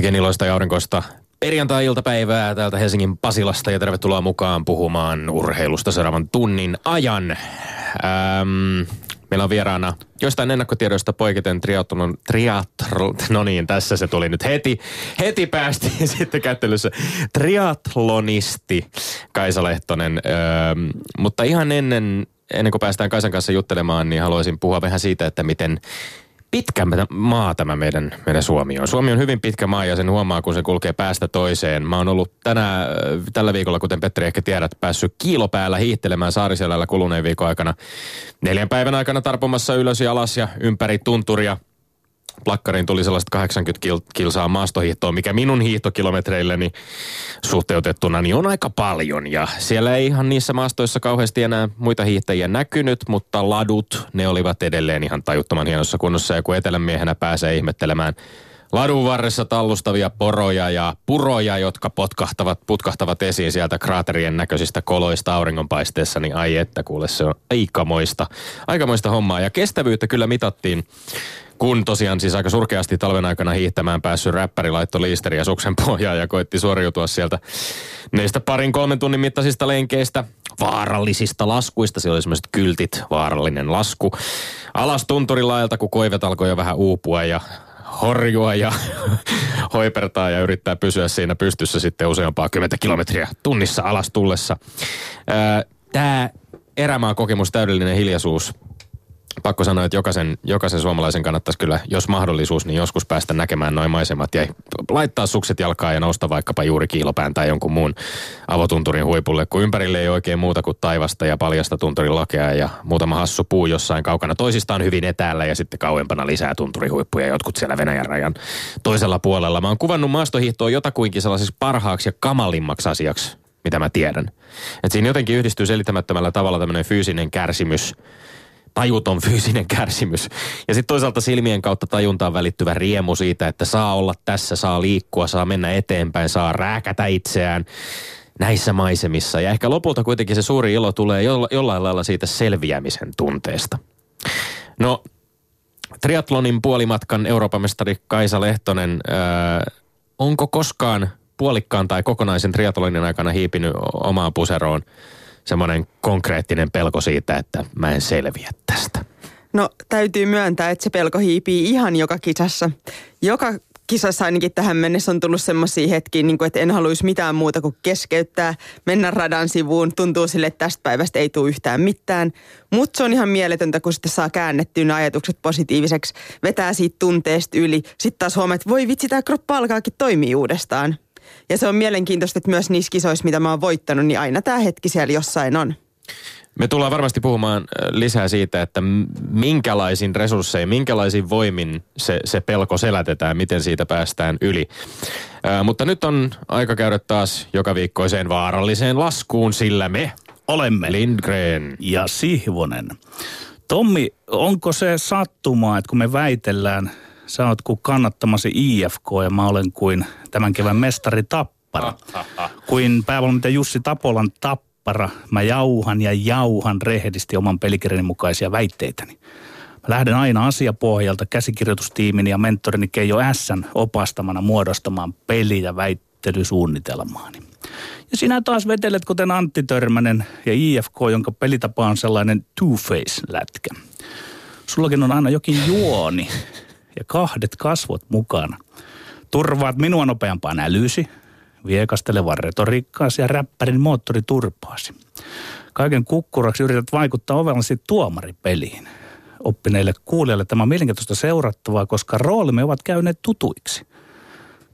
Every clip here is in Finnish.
Oikein iloista ja aurinkoista perjantai-iltapäivää täältä Helsingin Pasilasta ja tervetuloa mukaan puhumaan urheilusta seuraavan tunnin ajan. Ähm, meillä on vieraana jostain ennakkotiedoista poiketen triathlon, triathlon, no niin, tässä se tuli nyt heti, heti päästiin sitten kättelyssä, triathlonisti Kaisa Lehtonen, ähm, mutta ihan ennen, ennen kuin päästään Kaisan kanssa juttelemaan, niin haluaisin puhua vähän siitä, että miten pitkä maa tämä meidän, meidän Suomi on. Suomi on hyvin pitkä maa ja sen huomaa, kun se kulkee päästä toiseen. Mä oon ollut tänä, tällä viikolla, kuten Petteri ehkä tiedät, päässyt kiilopäällä hiihtelemään Saariselällä kuluneen viikon aikana. Neljän päivän aikana tarpomassa ylös ja alas ja ympäri tunturia – plakkariin tuli sellaiset 80 kil, kilsaa maastohiihtoa, mikä minun hiihtokilometreilleni suhteutettuna niin on aika paljon. Ja siellä ei ihan niissä maastoissa kauheasti enää muita hiihtäjiä näkynyt, mutta ladut, ne olivat edelleen ihan tajuttoman hienossa kunnossa. Ja kun etelämiehenä pääsee ihmettelemään ladun varressa tallustavia poroja ja puroja, jotka potkahtavat, putkahtavat esiin sieltä kraaterien näköisistä koloista auringonpaisteessa, niin ai että kuule, se on aikamoista, aikamoista hommaa. Ja kestävyyttä kyllä mitattiin kun tosiaan siis aika surkeasti talven aikana hiihtämään päässyt räppäri laitto liisteriä suksen pohjaan ja koitti suoriutua sieltä niistä parin kolmen tunnin mittaisista lenkeistä, vaarallisista laskuista. Siellä oli semmoiset kyltit, vaarallinen lasku. Alas tunturilailta, kun koivet alkoi jo vähän uupua ja horjua ja hoipertaa ja yrittää pysyä siinä pystyssä sitten useampaa kymmentä kilometriä tunnissa alas tullessa. Tämä erämaan kokemus, täydellinen hiljaisuus, pakko sanoa, että jokaisen, jokaisen suomalaisen kannattaisi kyllä, jos mahdollisuus, niin joskus päästä näkemään noin maisemat ja laittaa sukset jalkaan ja nousta vaikkapa juuri kiilopään tai jonkun muun avotunturin huipulle, kun ympärille ei oikein muuta kuin taivasta ja paljasta tunturin lakea ja muutama hassu puu jossain kaukana toisistaan hyvin etäällä ja sitten kauempana lisää tunturihuippuja, jotkut siellä Venäjän rajan toisella puolella. Mä oon kuvannut maastohiihtoa jotakuinkin sellaisessa parhaaksi ja kamalimmaksi asiaksi, mitä mä tiedän. Et siinä jotenkin yhdistyy selittämättömällä tavalla tämmöinen fyysinen kärsimys – tajuton fyysinen kärsimys. Ja sitten toisaalta silmien kautta tajuntaan välittyvä riemu siitä, että saa olla tässä, saa liikkua, saa mennä eteenpäin, saa rääkätä itseään näissä maisemissa. Ja ehkä lopulta kuitenkin se suuri ilo tulee jollain lailla siitä selviämisen tunteesta. No, triatlonin puolimatkan Euroopan mestari Kaisa Lehtonen, ää, onko koskaan puolikkaan tai kokonaisen triatlonin aikana hiipinyt omaan puseroon – semmoinen konkreettinen pelko siitä, että mä en selviä tästä? No täytyy myöntää, että se pelko hiipii ihan joka kisassa. Joka kisassa ainakin tähän mennessä on tullut semmoisia hetkiä, niin kuin, että en haluaisi mitään muuta kuin keskeyttää, mennä radan sivuun. Tuntuu sille, että tästä päivästä ei tule yhtään mitään. Mutta se on ihan mieletöntä, kun sitten saa käännettyä ne ajatukset positiiviseksi, vetää siitä tunteesta yli. Sitten taas huomaa, että voi vitsi, tämä kroppa alkaakin toimia uudestaan. Ja se on mielenkiintoista, että myös niissä kisoissa, mitä mä oon voittanut, niin aina tämä hetki siellä jossain on. Me tullaan varmasti puhumaan lisää siitä, että minkälaisin resurssein, minkälaisin voimin se, se pelko selätetään, miten siitä päästään yli. Ää, mutta nyt on aika käydä taas joka viikkoiseen vaaralliseen laskuun, sillä me olemme Lindgren ja Sihvonen. Tommi, onko se sattumaa, että kun me väitellään Sä oot kuin kannattamasi IFK ja mä olen kuin tämän kevään mestari Tappara. Kuin päävalmentaja Jussi Tapolan Tappara. Mä jauhan ja jauhan rehdisti oman pelikirjani mukaisia väitteitäni. Mä lähden aina asiapohjalta käsikirjoitustiimin ja mentorini Keijo Sn opastamana muodostamaan peli- ja väittelysuunnitelmaani. Ja sinä taas vetelet kuten Antti Törmänen ja IFK, jonka pelitapa on sellainen two-face-lätkä. Sullakin on aina jokin juoni, ja kahdet kasvot mukana. Turvaat minua nopeampaan älyysi, viekastelevan retoriikkaasi ja räppärin moottoriturpaasi. Kaiken kukkuraksi yrität vaikuttaa ovellasi tuomaripeliin. Oppineille kuulijoille tämä on mielenkiintoista seurattavaa, koska roolimme ovat käyneet tutuiksi.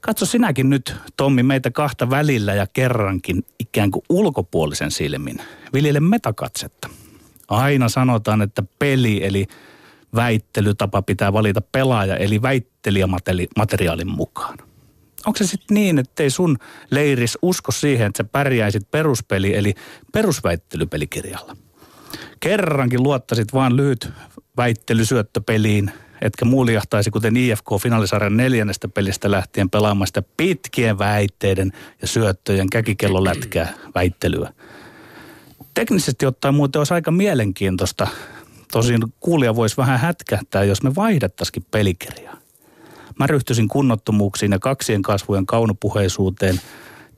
Katso sinäkin nyt, Tommi, meitä kahta välillä ja kerrankin ikään kuin ulkopuolisen silmin. Viljele metakatsetta. Aina sanotaan, että peli eli väittelytapa pitää valita pelaaja eli väittelijämateriaalin mukaan. Onko se sitten niin, että ei sun leiris usko siihen, että sä pärjäisit peruspeli eli perusväittelypelikirjalla? Kerrankin luottasit vaan lyhyt väittelysyöttöpeliin, etkä muljahtaisi kuten IFK finaalisarjan neljännestä pelistä lähtien pelaamaan sitä pitkien väitteiden ja syöttöjen käkikellolätkää väittelyä. Teknisesti ottaen muuten olisi aika mielenkiintoista Tosin kuulija voisi vähän hätkähtää, jos me vaihdettaisikin pelikirjaa. Mä ryhtyisin kunnottomuuksiin ja kaksien kasvujen kaunopuheisuuteen.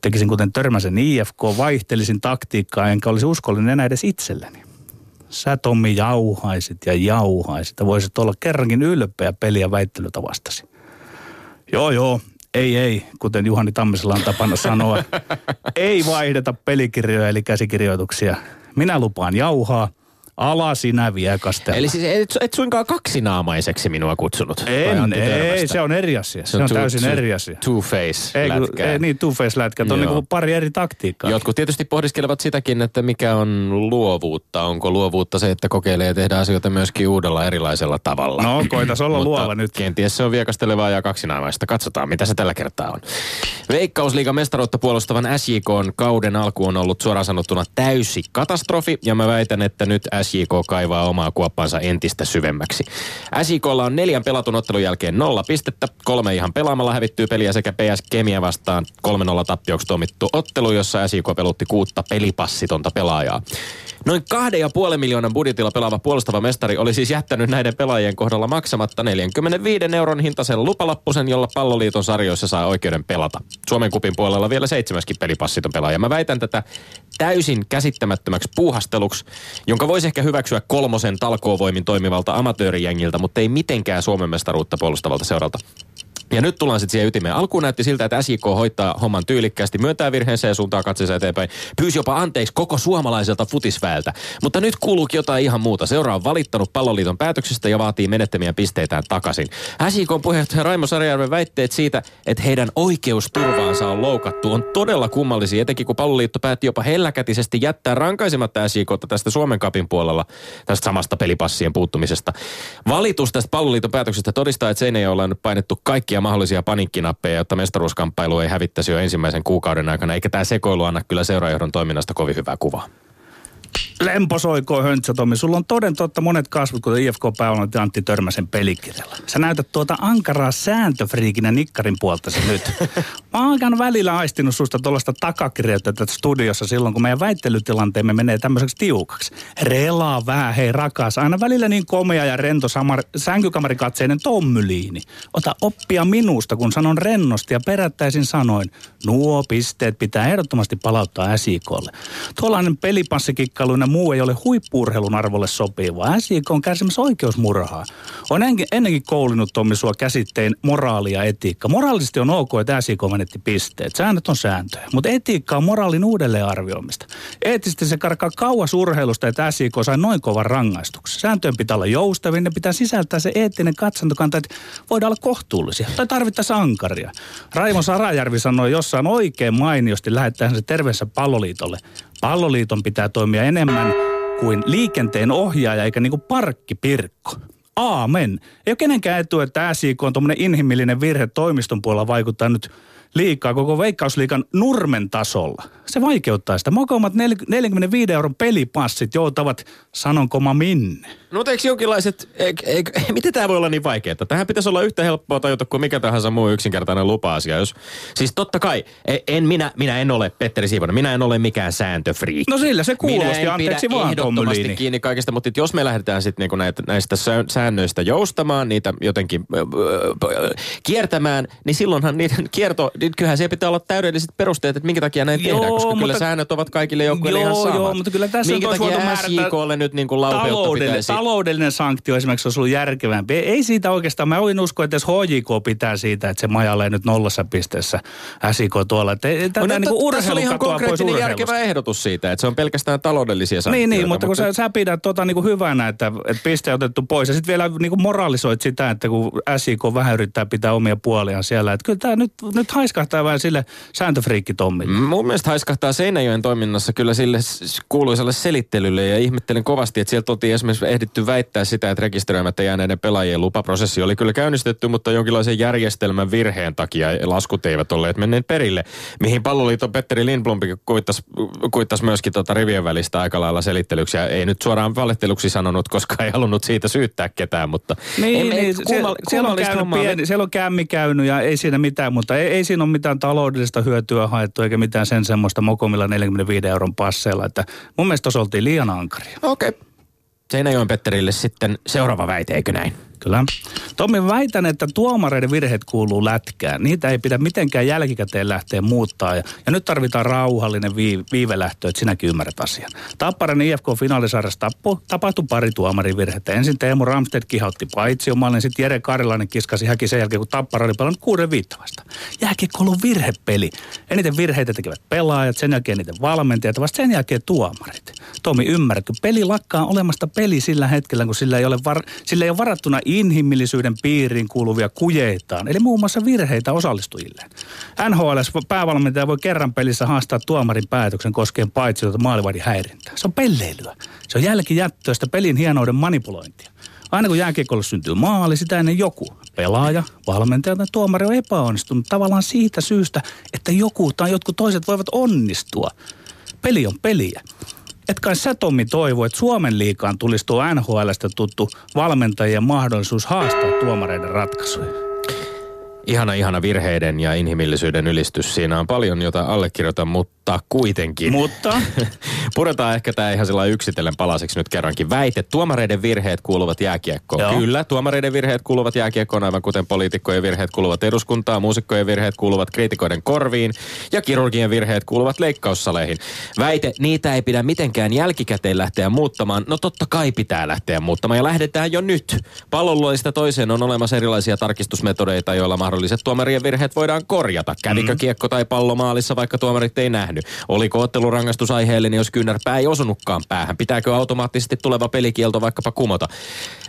Tekisin kuten törmäsen IFK, vaihtelisin taktiikkaa, enkä olisi uskollinen enää edes itselleni. Sä Tommi jauhaisit ja jauhaisit ja voisit olla kerrankin ylpeä peliä väittelytavastasi. Joo, joo, ei, ei, kuten Juhani Tammisella on tapana sanoa. ei vaihdeta pelikirjoja eli käsikirjoituksia. Minä lupaan jauhaa, Ala sinä viekastella. Eli siis et, et suinkaan kaksinaamaiseksi minua kutsunut? En, ei, se on eri asia. Se, se on, two, täysin two, eri asia. Two-face ei, lätkä. Ei, niin, two-face lätkä. On niin pari eri taktiikkaa. Jotkut tietysti pohdiskelevat sitäkin, että mikä on luovuutta. Onko luovuutta se, että kokeilee tehdä asioita myöskin uudella erilaisella tavalla? No, koitas olla luova nyt. kenties se on viekastelevaa ja kaksinaamaista. Katsotaan, mitä se tällä kertaa on. Veikkausliigan mestaruutta puolustavan SJK kauden alku on ollut suoraan sanottuna täysi katastrofi. Ja mä väitän, että nyt SJK kaivaa omaa kuoppansa entistä syvemmäksi. SJKlla on neljän pelatun ottelun jälkeen nolla pistettä. Kolme ihan pelaamalla hävittyy peliä sekä PS Kemia vastaan 3-0 tappioksi tuomittu ottelu, jossa SJK pelutti kuutta pelipassitonta pelaajaa. Noin kahden ja puolen miljoonan budjetilla pelaava puolustava mestari oli siis jättänyt näiden pelaajien kohdalla maksamatta 45 euron hintaisen lupalappusen, jolla palloliiton sarjoissa saa oikeuden pelata. Suomen kupin puolella vielä seitsemäskin pelipassiton pelaaja. Mä väitän tätä täysin käsittämättömäksi puuhasteluksi, jonka voisi ehkä hyväksyä kolmosen talkoovoimin toimivalta amatöörijängiltä, mutta ei mitenkään Suomen mestaruutta puolustavalta seuralta. Ja nyt tullaan sitten siihen ytimeen. Alkuun näytti siltä, että SJK hoitaa homman tyylikkäästi, myöntää virheensä ja suuntaa katseensa eteenpäin. Pyysi jopa anteeksi koko suomalaiselta futisväeltä. Mutta nyt kuuluukin jotain ihan muuta. Seura on valittanut palloliiton päätöksestä ja vaatii menettämiä pisteitään takaisin. SJK puheenjohtaja Raimo Sarjärven väitteet siitä, että heidän oikeusturvaansa on loukattu, on todella kummallisia, etenkin kun palloliitto päätti jopa helläkätisesti jättää rankaisematta SJKta tästä Suomen kapin puolella tästä samasta pelipassien puuttumisesta. Valitus tästä palloliiton päätöksestä todistaa, että Seinäjoella on painettu kaikkia kaikkia mahdollisia panikkinappeja, jotta mestaruuskamppailu ei hävittäisi jo ensimmäisen kuukauden aikana, eikä tämä sekoilu anna kyllä seuraajohdon toiminnasta kovin hyvää kuvaa. Lemposoiko höntsä, Tommi. Sulla on toden totta monet kasvut, kuten ifk ja Antti Törmäsen pelikirjalla. Sä näytät tuota ankaraa sääntöfriikinä nikkarin puolta se nyt. Mä oon välillä aistinut susta tuollaista takakirjoitetta tässä studiossa silloin, kun meidän väittelytilanteemme menee tämmöiseksi tiukaksi. Relaa vähän, hei rakas. Aina välillä niin komea ja rento samar, sänkykamarikatseinen tommyliini. Ota oppia minusta, kun sanon rennosti ja perättäisin sanoin. Nuo pisteet pitää ehdottomasti palauttaa SIKlle. Tuollainen pelipassikikkailuinen muu ei ole huippuurheilun arvolle sopivaa. SJK on kärsimässä oikeusmurhaa. On ennenkin koulinut Tommi sua käsitteen moraali ja etiikka. Moraalisesti on ok, että SJK menetti pisteet. Säännöt on sääntöjä. Mutta etiikka on moraalin uudelleenarvioimista. Eettisesti se karkaa kauas urheilusta, että SJK sai noin kovan rangaistuksen. Sääntöjen pitää olla joustavia, ne pitää sisältää se eettinen katsantokanta, että voidaan olla kohtuullisia tai tarvittaessa ankaria. Raimo Sarajärvi sanoi jossain oikein mainiosti lähettäen se terveessä palloliitolle. Palloliiton pitää toimia enemmän kuin liikenteen ohjaaja eikä niin kuin parkkipirkko. Aamen. Ei ole kenenkään etu, että SIK on tuommoinen inhimillinen virhe toimiston puolella vaikuttaa nyt liikaa koko Veikkausliikan nurmen tasolla. Se vaikeuttaa sitä. Mokomat 45 euron pelipassit joutavat sanonkoma minne. No mutta eikö jonkinlaiset, eik, eik, miten tämä voi olla niin vaikeaa? Tähän pitäisi olla yhtä helppoa tajuta kuin mikä tahansa muu yksinkertainen lupa-asia. Jos, siis totta kai, e, en minä, minä en ole Petteri Siivonen, minä en ole mikään sääntöfriikki. No sillä se kuulosti, anteeksi vaan ehdottomasti kiinni kaikesta, mutta jos me lähdetään sitten niinku näitä, näistä säännöistä joustamaan, niitä jotenkin äh, kiertämään, niin silloinhan niiden kierto, niin kyllähän se pitää olla täydelliset perusteet, että minkä takia näin tehdään, koska mutta, kyllä säännöt ovat kaikille joukkueille ihan samat. Joo, mutta kyllä tässä minkä takia SJKlle nyt niin kuin pitäisi taloudellinen sanktio esimerkiksi olisi ollut järkevämpi. Ei siitä oikeastaan, mä olin usko, että jos HJK pitää siitä, että se majalee nyt nollassa pisteessä SIK tuolla. Että tätä no, niin kuin oli ihan konkreettinen järkevä ehdotus siitä, että se on pelkästään taloudellisia sanktioita. Niin, niin mutta kun sä, sä pidät tota niin kuin hyvänä, että, että piste otettu pois ja sitten vielä niin kuin moralisoit sitä, että kun SIK vähän yrittää pitää omia puoliaan siellä. Että kyllä tämä nyt, nyt haiskahtaa vähän sille sääntöfriikki Tommille. Mun mielestä haiskahtaa Seinäjoen toiminnassa kyllä sille kuuluisalle selittelylle ja ihmettelen kovasti, että sieltä oltiin esimerkiksi ehditty väittää sitä, että rekisteröimättä jääneiden pelaajien lupaprosessi oli kyllä käynnistetty, mutta jonkinlaisen järjestelmän virheen takia laskut eivät olleet menneet perille. Mihin palloliiton Petteri Lindblom kuittasi, kuittasi myöskin tota rivien välistä aika lailla selittelyksi. Ja ei nyt suoraan valitteluksi sanonut, koska ei halunnut siitä syyttää ketään, mutta... Niin, niin kummal, siellä, on käynyt pieni, siellä on kämmi käynyt ja ei siinä mitään, mutta ei, ei siinä ole mitään taloudellista hyötyä haettu eikä mitään sen semmoista mokomilla 45 euron passeilla. Että mun mielestä oltiin liian ankaria. Okei. Okay. Seinäjoen Petterille sitten seuraava väite, eikö näin? Kyllä. Tommi, väitän, että tuomareiden virheet kuuluu lätkään. Niitä ei pidä mitenkään jälkikäteen lähteä muuttaa. Ja, ja nyt tarvitaan rauhallinen vii, viivelähtö, että sinäkin ymmärrät asian. Tapparan IFK-finaalisarjassa tapahtui pari tuomarin virhettä. Ensin Teemu Ramstedt kihautti paitsi omalle, sitten Jere Karilainen kiskasi häki sen jälkeen, kun Tappara oli pelannut kuuden viittavasta. Jääkiekko on virhepeli. Eniten virheitä tekevät pelaajat, sen jälkeen niiden valmentajat, vasta sen jälkeen tuomarit. Tomi, ymmärrätkö? Peli lakkaa olemasta peli sillä hetkellä, kun sillä ei ole, var, sillä ei ole varattuna inhimillisyyden piiriin kuuluvia kujeitaan, eli muun muassa virheitä osallistujille. NHL päävalmentaja voi kerran pelissä haastaa tuomarin päätöksen koskien paitsi maalivahdin häirintää. Se on pelleilyä. Se on jälkijättöistä pelin hienouden manipulointia. Aina kun jääkiekolle syntyy maali, sitä ennen joku, pelaaja, valmentaja tai tuomari on epäonnistunut tavallaan siitä syystä, että joku tai jotkut toiset voivat onnistua. Peli on peliä. Et kai sä Tommi toivo, että Suomen liikaan tulisi tuo NHLstä tuttu valmentajien mahdollisuus haastaa tuomareiden ratkaisuja? Ihana, ihana virheiden ja inhimillisyyden ylistys. Siinä on paljon, jota allekirjoitan, mutta kuitenkin. Mutta? Puretaan ehkä tämä ihan sillä yksitellen palaseksi nyt kerrankin. Väite, tuomareiden virheet kuuluvat jääkiekkoon. Joo. Kyllä, tuomareiden virheet kuuluvat jääkiekkoon, aivan kuten poliitikkojen virheet kuuluvat eduskuntaan, muusikkojen virheet kuuluvat kriitikoiden korviin ja kirurgien virheet kuuluvat leikkaussaleihin. Väite, niitä ei pidä mitenkään jälkikäteen lähteä muuttamaan. No totta kai pitää lähteä muuttamaan ja lähdetään jo nyt. Pallonluolista toiseen on olemassa erilaisia tarkistusmetodeita, joilla mahdolliset tuomarien virheet voidaan korjata. Kävikö mm. kiekko tai pallo maalissa, vaikka tuomarit ei nähnyt? Oliko ottelurangaistus aiheellinen, jos kyynärpää ei osunutkaan päähän? Pitääkö automaattisesti tuleva pelikielto vaikkapa kumota?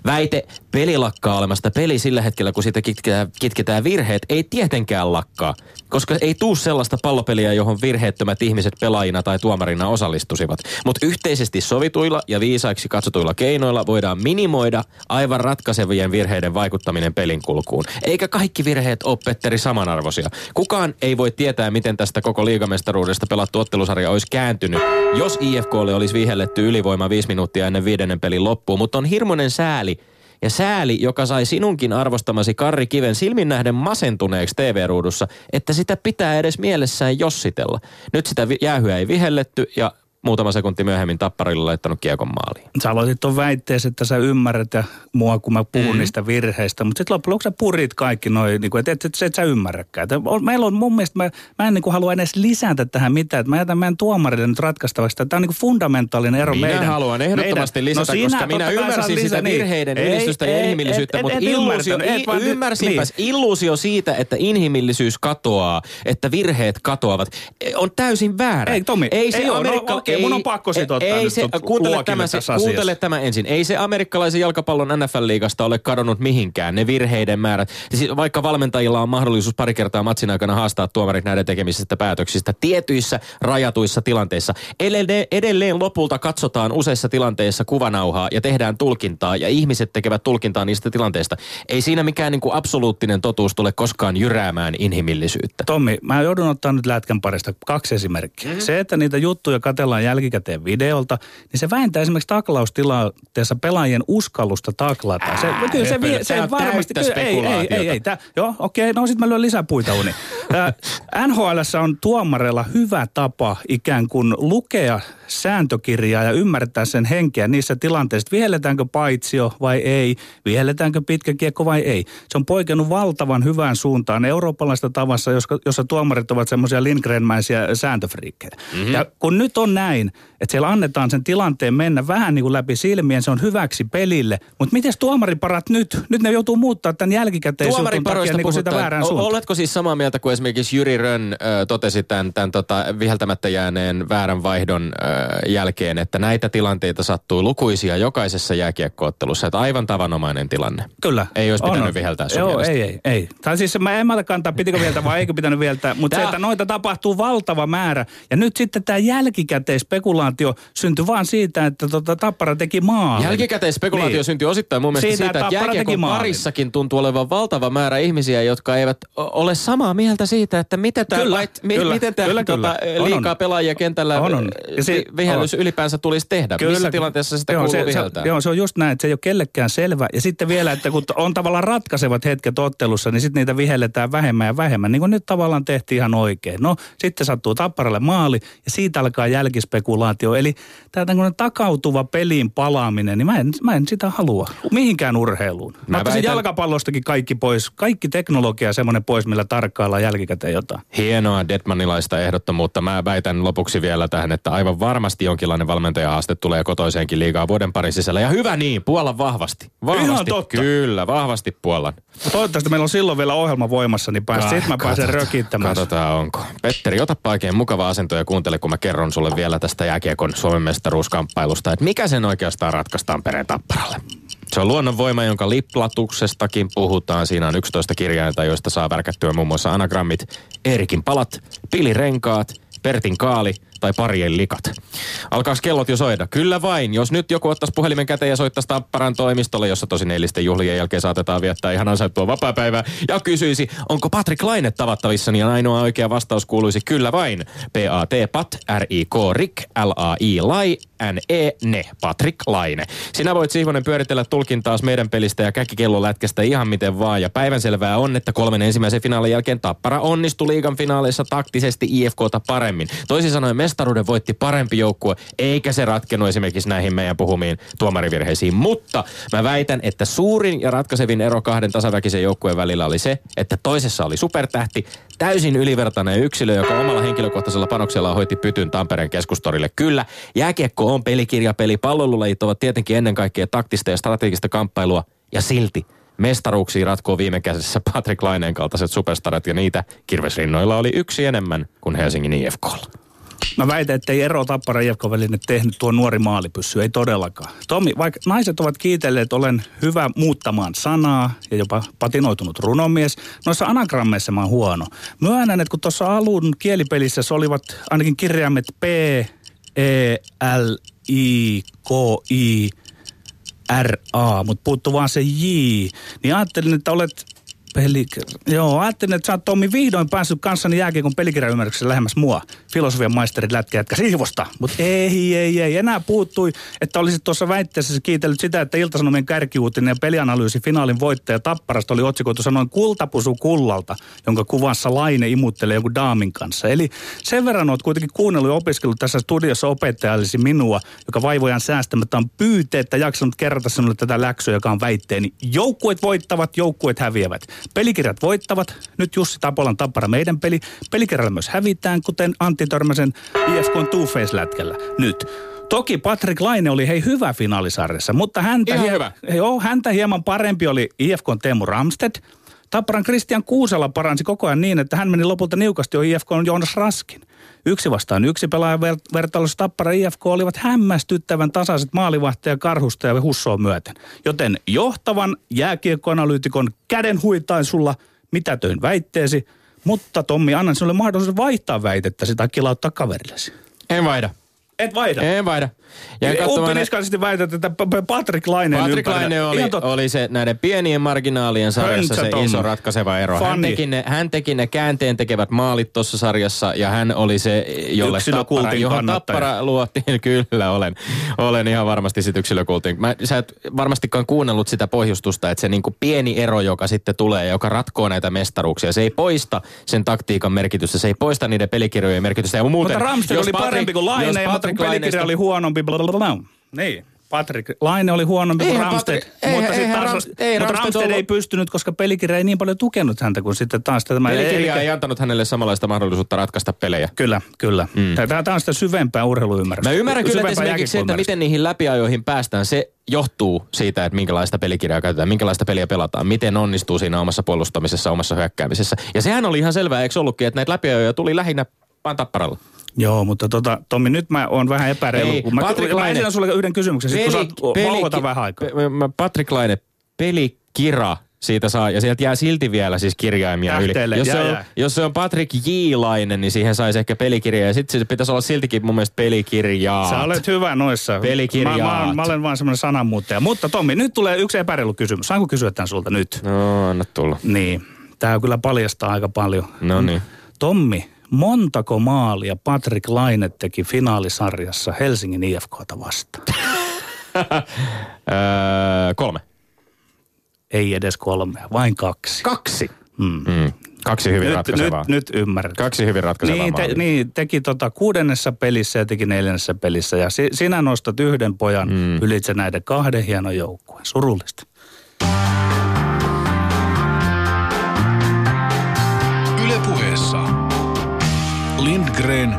Väite, peli lakkaa olemasta peli sillä hetkellä, kun siitä kitketään, kitketään virheet, ei tietenkään lakkaa. Koska ei tuu sellaista pallopeliä, johon virheettömät ihmiset pelaajina tai tuomarina osallistusivat. Mutta yhteisesti sovituilla ja viisaiksi katsotuilla keinoilla voidaan minimoida aivan ratkaisevien virheiden vaikuttaminen pelin kulkuun. Eikä kaikki virheet ole Petteri samanarvoisia. Kukaan ei voi tietää, miten tästä koko liigamestaruudesta pelattu ottelusarja olisi kääntynyt, jos IFKlle olisi vihelletty ylivoima viisi minuuttia ennen viidennen pelin loppuun. Mutta on hirmuinen sääli, ja sääli, joka sai sinunkin arvostamasi Karri Kiven silmin nähden masentuneeksi TV-ruudussa, että sitä pitää edes mielessään jossitella. Nyt sitä jäähyä ei vihelletty ja muutama sekunti myöhemmin tapparilla laittanut kiekon maaliin. Sä aloitit tuon väitteessä, että sä ymmärrät ja mua, kun mä puhun mm. niistä virheistä, mutta sitten loppujen lopuksi sä purit kaikki noin, niin että et, et, et, et sä ymmärräkään. Meillä on mun mielestä, mä, mä en niin kuin halua edes lisätä tähän mitään, että mä jätän meidän tuomarille nyt ratkaistavaksi. Tämä on niin kuin fundamentaalinen ero minä meidän. haluan ehdottomasti meidän. lisätä, no koska minä ymmärsin lisä, sitä niin. virheiden niin. ylistystä ja inhimillisyyttä, et, mutta et, illuusio, et, vaan, ymmärsinpäs, niin. illuusio siitä, että inhimillisyys katoaa, että virheet katoavat, on täysin väärä. Ei Tomi, ei, ei, Amerikka, ei, mun on pakko siitä ottaa ei se, kuuntele tämä, se, kuuntele tämä ensin. Ei se amerikkalaisen jalkapallon NFL-liigasta ole kadonnut mihinkään, ne virheiden määrät. Siis vaikka valmentajilla on mahdollisuus pari kertaa matsin aikana haastaa tuomarit näiden tekemisistä päätöksistä tietyissä rajatuissa tilanteissa. Edelleen, edelleen lopulta katsotaan useissa tilanteissa kuvanauhaa ja tehdään tulkintaa ja ihmiset tekevät tulkintaa niistä tilanteista. Ei siinä mikään niin kuin absoluuttinen totuus tule koskaan jyräämään inhimillisyyttä. Tommi, mä joudun ottaa nyt lätkän parista kaksi esimerkkiä. Mm-hmm. Se, että niitä juttuja katellaan jälkikäteen jälkikäteen videolta, niin se vähentää esimerkiksi taklaustilanteessa pelaajien uskallusta taklata. Ää, se, kyllä se, vie, se varmasti, kyllä, ei, ei, ei, ei, tää, joo, okei, okay, no sitten mä lyön lisää puita uni. NHL on tuomareilla hyvä tapa ikään kuin lukea sääntökirjaa ja ymmärtää sen henkeä niissä tilanteissa, vihelletäänkö paitsio vai ei, vihelletäänkö pitkä kiekko vai ei. Se on poikennut valtavan hyvään suuntaan eurooppalaista tavassa, jossa, jossa tuomarit ovat semmoisia Lindgrenmäisiä sääntöfriikkejä. Mm-hmm. Ja kun nyt on näin, että siellä annetaan sen tilanteen mennä vähän niin kuin läpi silmien, se on hyväksi pelille. Mutta miten tuomariparat nyt? Nyt ne joutuu muuttaa tämän jälkikäteen takia niin sitä väärään suuntaan. Oletko siis samaa mieltä kuin esimerkiksi Jyri Rönn ö, totesi tämän, tämän tota, viheltämättä jääneen väärän vaihdon ö, jälkeen, että näitä tilanteita sattuu lukuisia jokaisessa jääkiekkoottelussa, että aivan tavanomainen tilanne. Kyllä. Ei olisi pitänyt on. viheltää sun Joo, mielestä. ei, ei, ei. Tai siis mä en mä kantaa, pitikö viheltää vai eikö pitänyt viheltää, mutta se, että noita tapahtuu valtava määrä. Ja nyt sitten tämä jälkikäteispekulaatio spekulaatio syntyi vaan siitä, että tota, Tappara teki maa. Jälkikäteen spekulaatio niin. syntyi osittain mun mielestä siitä, siitä että jääkiekon parissakin tuntuu olevan valtava määrä ihmisiä, jotka eivät ole samaa mieltä siitä, että miten tämä kyllä, lait, mi, kyllä, miten tämä kyllä, tota, kyllä. liikaa on, pelaajia kentällä on, on. Ja se, vihellys on. ylipäänsä tulisi tehdä. Kyllä, Missä tilanteessa sitä joo, kuuluu se, viheltää? Se, joo, se on just näin, että se ei ole kellekään selvä. Ja sitten vielä, että kun on tavallaan ratkaisevat hetket ottelussa, niin sitten niitä vihelletään vähemmän ja vähemmän. Niin kuin nyt tavallaan tehtiin ihan oikein. No, sitten sattuu Tapparalle maali ja siitä alkaa jälkis urheiluspekulaatio. Eli tämä tämmöinen takautuva peliin palaaminen, niin mä en, mä en sitä halua mihinkään urheiluun. Mä, Mä ottaisin väitän- jalkapallostakin kaikki pois, kaikki teknologia semmoinen pois, millä tarkkaillaan jälkikäteen jotain. Hienoa Detmanilaista ehdottomuutta. Mä väitän lopuksi vielä tähän, että aivan varmasti jonkinlainen valmentajahaaste tulee kotoiseenkin liigaa vuoden parin sisällä. Ja hyvä niin, Puolan vahvasti. Vahvasti, Ihan totta. kyllä, vahvasti Puolan. Toivottavasti meillä on silloin vielä ohjelma voimassa, niin pääs, sit mä pääsen Katsotaan, rökittämään. Katsotaan onko. Petteri, otapa oikein mukava asento ja kuuntele, kun mä kerron sulle vielä tästä jääkiekon Suomen mestaruuskamppailusta, että mikä sen oikeastaan ratkaistaan pereen tapparalle. Se on luonnonvoima, jonka liplatuksestakin puhutaan. Siinä on 11 kirjainta, joista saa värkättyä muun muassa anagrammit, Eerikin palat, pilirenkaat, Pertin kaali tai parien likat. Alkaaks kellot jo soida? Kyllä vain. Jos nyt joku ottaisi puhelimen käteen ja soittaisi Tapparan toimistolle, jossa tosin eilisten juhlien jälkeen saatetaan viettää ihan ansaittua vapaapäivää, ja kysyisi, onko Patrick Laine tavattavissa, niin ainoa oikea vastaus kuuluisi kyllä vain. P-A-T, Pat, R-I-K, Rick, L-A-I, Lai, N-E, Ne, Patrick Laine. Sinä voit Sihvonen pyöritellä tulkintaas meidän pelistä ja käkkikellolätkästä ihan miten vaan. Ja päivänselvää on, että kolmen ensimmäisen finaalin jälkeen Tappara onnistui liigan finaaleissa taktisesti IFKta paremmin. Toisin sanoen mestaruuden voitti parempi joukkue, eikä se ratkennut esimerkiksi näihin meidän puhumiin tuomarivirheisiin. Mutta mä väitän, että suurin ja ratkaisevin ero kahden tasaväkisen joukkueen välillä oli se, että toisessa oli supertähti, täysin ylivertainen yksilö, joka omalla henkilökohtaisella panoksella hoiti pytyn Tampereen keskustorille. Kyllä, jääkiekko on pelikirjapeli, pallolulajit ovat tietenkin ennen kaikkea taktista ja strategista kamppailua, ja silti mestaruuksia ratkoo viime kädessä Patrick Laineen kaltaiset superstarat, ja niitä kirvesrinnoilla oli yksi enemmän kuin Helsingin IFKlla. Mä väitän, että ei ero Tappara IFK välinen tehnyt tuo nuori maalipyssy, ei todellakaan. Tommi, vaikka naiset ovat kiitelleet, että olen hyvä muuttamaan sanaa ja jopa patinoitunut runomies, noissa anagrammeissa mä oon huono. Myönnän, että kun tuossa alun kielipelissä se olivat ainakin kirjaimet P, E, L, I, K, I, R, A, mutta puuttuu vaan se J, niin ajattelin, että olet Peli... Joo, ajattelin, että sä oot Tommi vihdoin päässyt kanssani jääkiekon pelikirjaymmärryksessä lähemmäs mua. Filosofian maisterit lätkä jätkä siivosta. Mutta ei, ei, ei. Enää puuttui, että olisit tuossa väitteessä kiitellyt sitä, että Ilta-Sanomien kärkiuutinen ja pelianalyysi finaalin voittaja Tapparasta oli otsikoitu sanoin kultapusu kullalta, jonka kuvassa Laine imuttelee joku daamin kanssa. Eli sen verran oot kuitenkin kuunnellut ja opiskellut tässä studiossa opettajallisi minua, joka vaivojan säästämättä on pyyteettä jaksanut kerrata sinulle tätä läksyä, joka on väitteeni. Joukkueet voittavat, joukkueet häviävät. Pelikirjat voittavat. Nyt Jussi Tapolan tappara meidän peli. Pelikirjalla myös hävitään, kuten Antti Törmäsen IFK Two-Face-lätkällä. Nyt. Toki Patrick Laine oli hei hyvä finaalisarjassa, mutta häntä, Ihan hyvä. Joo, häntä hieman parempi oli IFK Teemu Ramsted. Tapparan Christian Kuusela paransi koko ajan niin, että hän meni lopulta niukasti jo IFK Joonas Raskin. Yksi vastaan yksi pelaajan ver- vertailussa Tappara IFK olivat hämmästyttävän tasaiset maalivahtaja Karhusta ja Hussoa myöten. Joten johtavan jääkiekkoanalyytikon käden huitaisulla mitätöin väitteesi, mutta Tommi, annan sinulle mahdollisuuden vaihtaa väitettäsi tai kilauttaa kaverillesi. En vaihda. Et vaihda. En vaihda. Jäin katsomaan ne- Uppiniskaisesti väität, että Patrick Laine Patrick Laine oli, oli se näiden pienien marginaalien sarjassa se Höntsätommi. iso ratkaiseva ero. Hän teki, ne, hän teki ne käänteen tekevät maalit tuossa sarjassa ja hän oli se, jolle Tappara, johon kannattaja. Tappara luotiin. Kyllä, olen, olen ihan varmasti sit yksilökultin. Mä, sä et varmastikaan kuunnellut sitä pohjustusta, että se niinku pieni ero, joka sitten tulee, joka ratkoo näitä mestaruuksia, se ei poista sen taktiikan merkitystä, se ei poista niiden pelikirjojen merkitystä. Ja muuten, Mutta Ramsted jos oli Patrick- parempi kuin Laine, mutta Patrick pelikirja Laineesta- oli huonompi. Blablabla. Niin. Patrick Laine oli huonompi kuin Ramsted, eihän- mutta, sitten eihän taas, ei mutta Ramsted Ramsted ollut- ei pystynyt, koska pelikirja ei niin paljon tukenut häntä kuin sitten taas tämä. Pelikirja Eli- ei antanut hänelle samanlaista mahdollisuutta ratkaista pelejä. Kyllä, kyllä. Mm. Tämä, tämä on sitä syvempää urheiluymmärrystä. Mä ymmärrän kyllä, että esimerkiksi se, että miten niihin läpiajoihin päästään, se johtuu siitä, että minkälaista pelikirjaa käytetään, minkälaista peliä pelataan, miten onnistuu siinä omassa puolustamisessa, omassa hyökkäämisessä. Ja sehän oli ihan selvää, eikö ollutkin, että näitä läpiajoja tuli lähinnä vaan tapparalla. Joo, mutta tota, Tommi, nyt mä oon vähän epäreilu. Ei, kun mä, Patrick mä Laine- esitän sulle yhden kysymyksen, sit kun saat vauhata vähän aikaa. pe- mä- Patrick Laine, pelikira siitä saa, ja sieltä jää silti vielä siis kirjaimia Tähteelle, yli. Jos, jää, se on, jää. jos se on Patrick J. Laine, niin siihen saisi ehkä pelikirja, ja sitten se pitäisi olla siltikin mun mielestä pelikirjaa. Sä olet hyvä noissa. Pelikirjaat. Mä, mä, mä olen vaan semmoinen sananmuuttaja. Mutta Tommi, nyt tulee yksi epäreilu kysymys. Saanko kysyä tämän sulta nyt? No, anna tulla. Niin. Tämä kyllä paljastaa aika paljon. No niin. Tommi, montako maalia Patrick Laine teki finaalisarjassa Helsingin IFKta vastaan? öö, kolme. Ei edes kolmea, vain kaksi. Kaksi. Mm. Mm. Kaksi hyvin Nyt, ratkaisevaa. nyt, nyt ymmärrät. Kaksi hyvin ratkaisevaa Niin, te, maalia. niin, teki tota kuudennessa pelissä ja teki neljännessä pelissä. Ja si, sinä nostat yhden pojan mm. ylitse näiden kahden hienon joukkueen. Surullista. Ylepuheessa Lindgren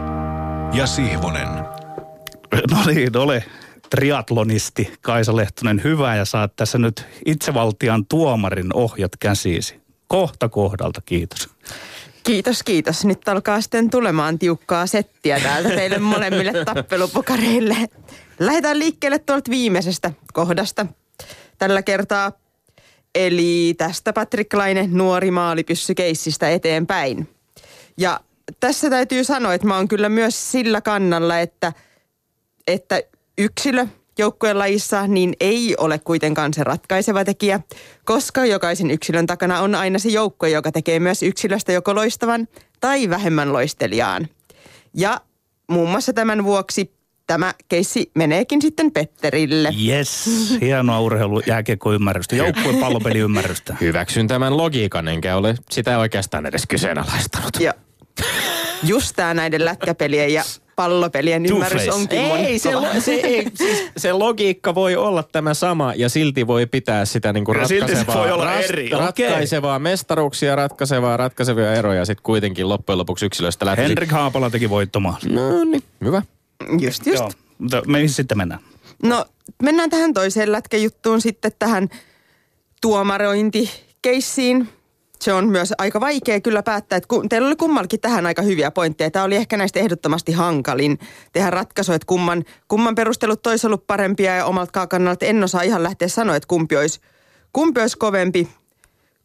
ja Sihvonen. No niin, ole triatlonisti Kaisa Lehtonen hyvä ja saat tässä nyt itsevaltian tuomarin ohjat käsiisi. Kohta kohdalta, kiitos. Kiitos, kiitos. Nyt alkaa sitten tulemaan tiukkaa settiä täältä teille molemmille tappelupokareille. Lähdetään liikkeelle tuolta viimeisestä kohdasta tällä kertaa. Eli tästä Patrick Laine nuori maalipyssykeissistä eteenpäin. Ja tässä täytyy sanoa, että mä oon kyllä myös sillä kannalla, että, että yksilö joukkueen lajissa niin ei ole kuitenkaan se ratkaiseva tekijä, koska jokaisen yksilön takana on aina se joukkue, joka tekee myös yksilöstä joko loistavan tai vähemmän loistelijaan. Ja muun muassa tämän vuoksi tämä keissi meneekin sitten Petterille. Yes, hienoa urheilu jääkiekko-ymmärrystä, joukkueen pallopeliymmärrystä. Hyväksyn tämän logiikan, enkä ole sitä oikeastaan edes kyseenalaistanut. Ja just tämä näiden lätkäpelien ja pallopelien ymmärrys Two-face. onkin Ei, se, lo- se, ei siis, se logiikka voi olla tämä sama ja silti voi pitää sitä niinku Ja silti se ratkaisevaa, voi olla eri, okei. ratkaisevaa mestaruuksia, ratkaisevaa, ratkaisevia eroja sitten kuitenkin loppujen lopuksi yksilöstä lähtisi. Henrik Haapala teki voittomaalin. No niin, hyvä. Just, just. Joo, mutta mihin sitten mennään? No mennään tähän toiseen lätkäjuttuun sitten tähän tuomarointikeissiin. Se on myös aika vaikea kyllä päättää, että kun, teillä oli kummallakin tähän aika hyviä pointteja. Tämä oli ehkä näistä ehdottomasti hankalin tehdä ratkaisu, että kumman, kumman perustelut toisi ollut parempia ja omalta kannalta en osaa ihan lähteä sanoa, että kumpi olisi, kumpi olisi kovempi,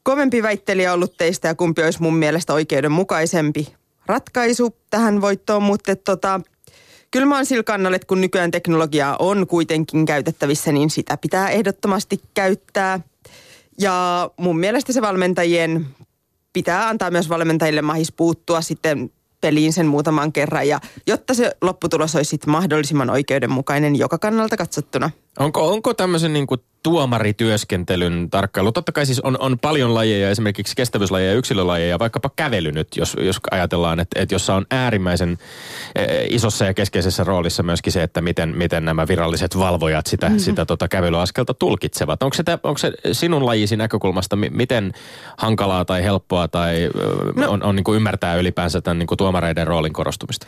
kovempi väittelijä ollut teistä ja kumpi olisi mun mielestä oikeudenmukaisempi ratkaisu tähän voittoon, mutta tota, kyllä mä oon sillä kannalla, että kun nykyään teknologiaa on kuitenkin käytettävissä, niin sitä pitää ehdottomasti käyttää. Ja mun mielestä se valmentajien pitää antaa myös valmentajille mahis puuttua sitten peliin sen muutaman kerran, ja jotta se lopputulos olisi sitten mahdollisimman oikeudenmukainen joka kannalta katsottuna. Onko, onko tämmöisen niin kuin tuomarityöskentelyn tarkkailu? Totta kai siis on, on paljon lajeja, esimerkiksi kestävyyslajeja ja yksilölajeja, vaikkapa kävely nyt, jos, jos ajatellaan, että, että jossa on äärimmäisen eh, isossa ja keskeisessä roolissa myöskin se, että miten, miten nämä viralliset valvojat sitä, mm-hmm. sitä tota kävelyaskelta tulkitsevat. Onko se, onko se sinun lajisi näkökulmasta, mi- miten hankalaa tai helppoa tai no. On, on niin kuin ymmärtää ylipäänsä tämän niin kuin tuomareiden roolin korostumista?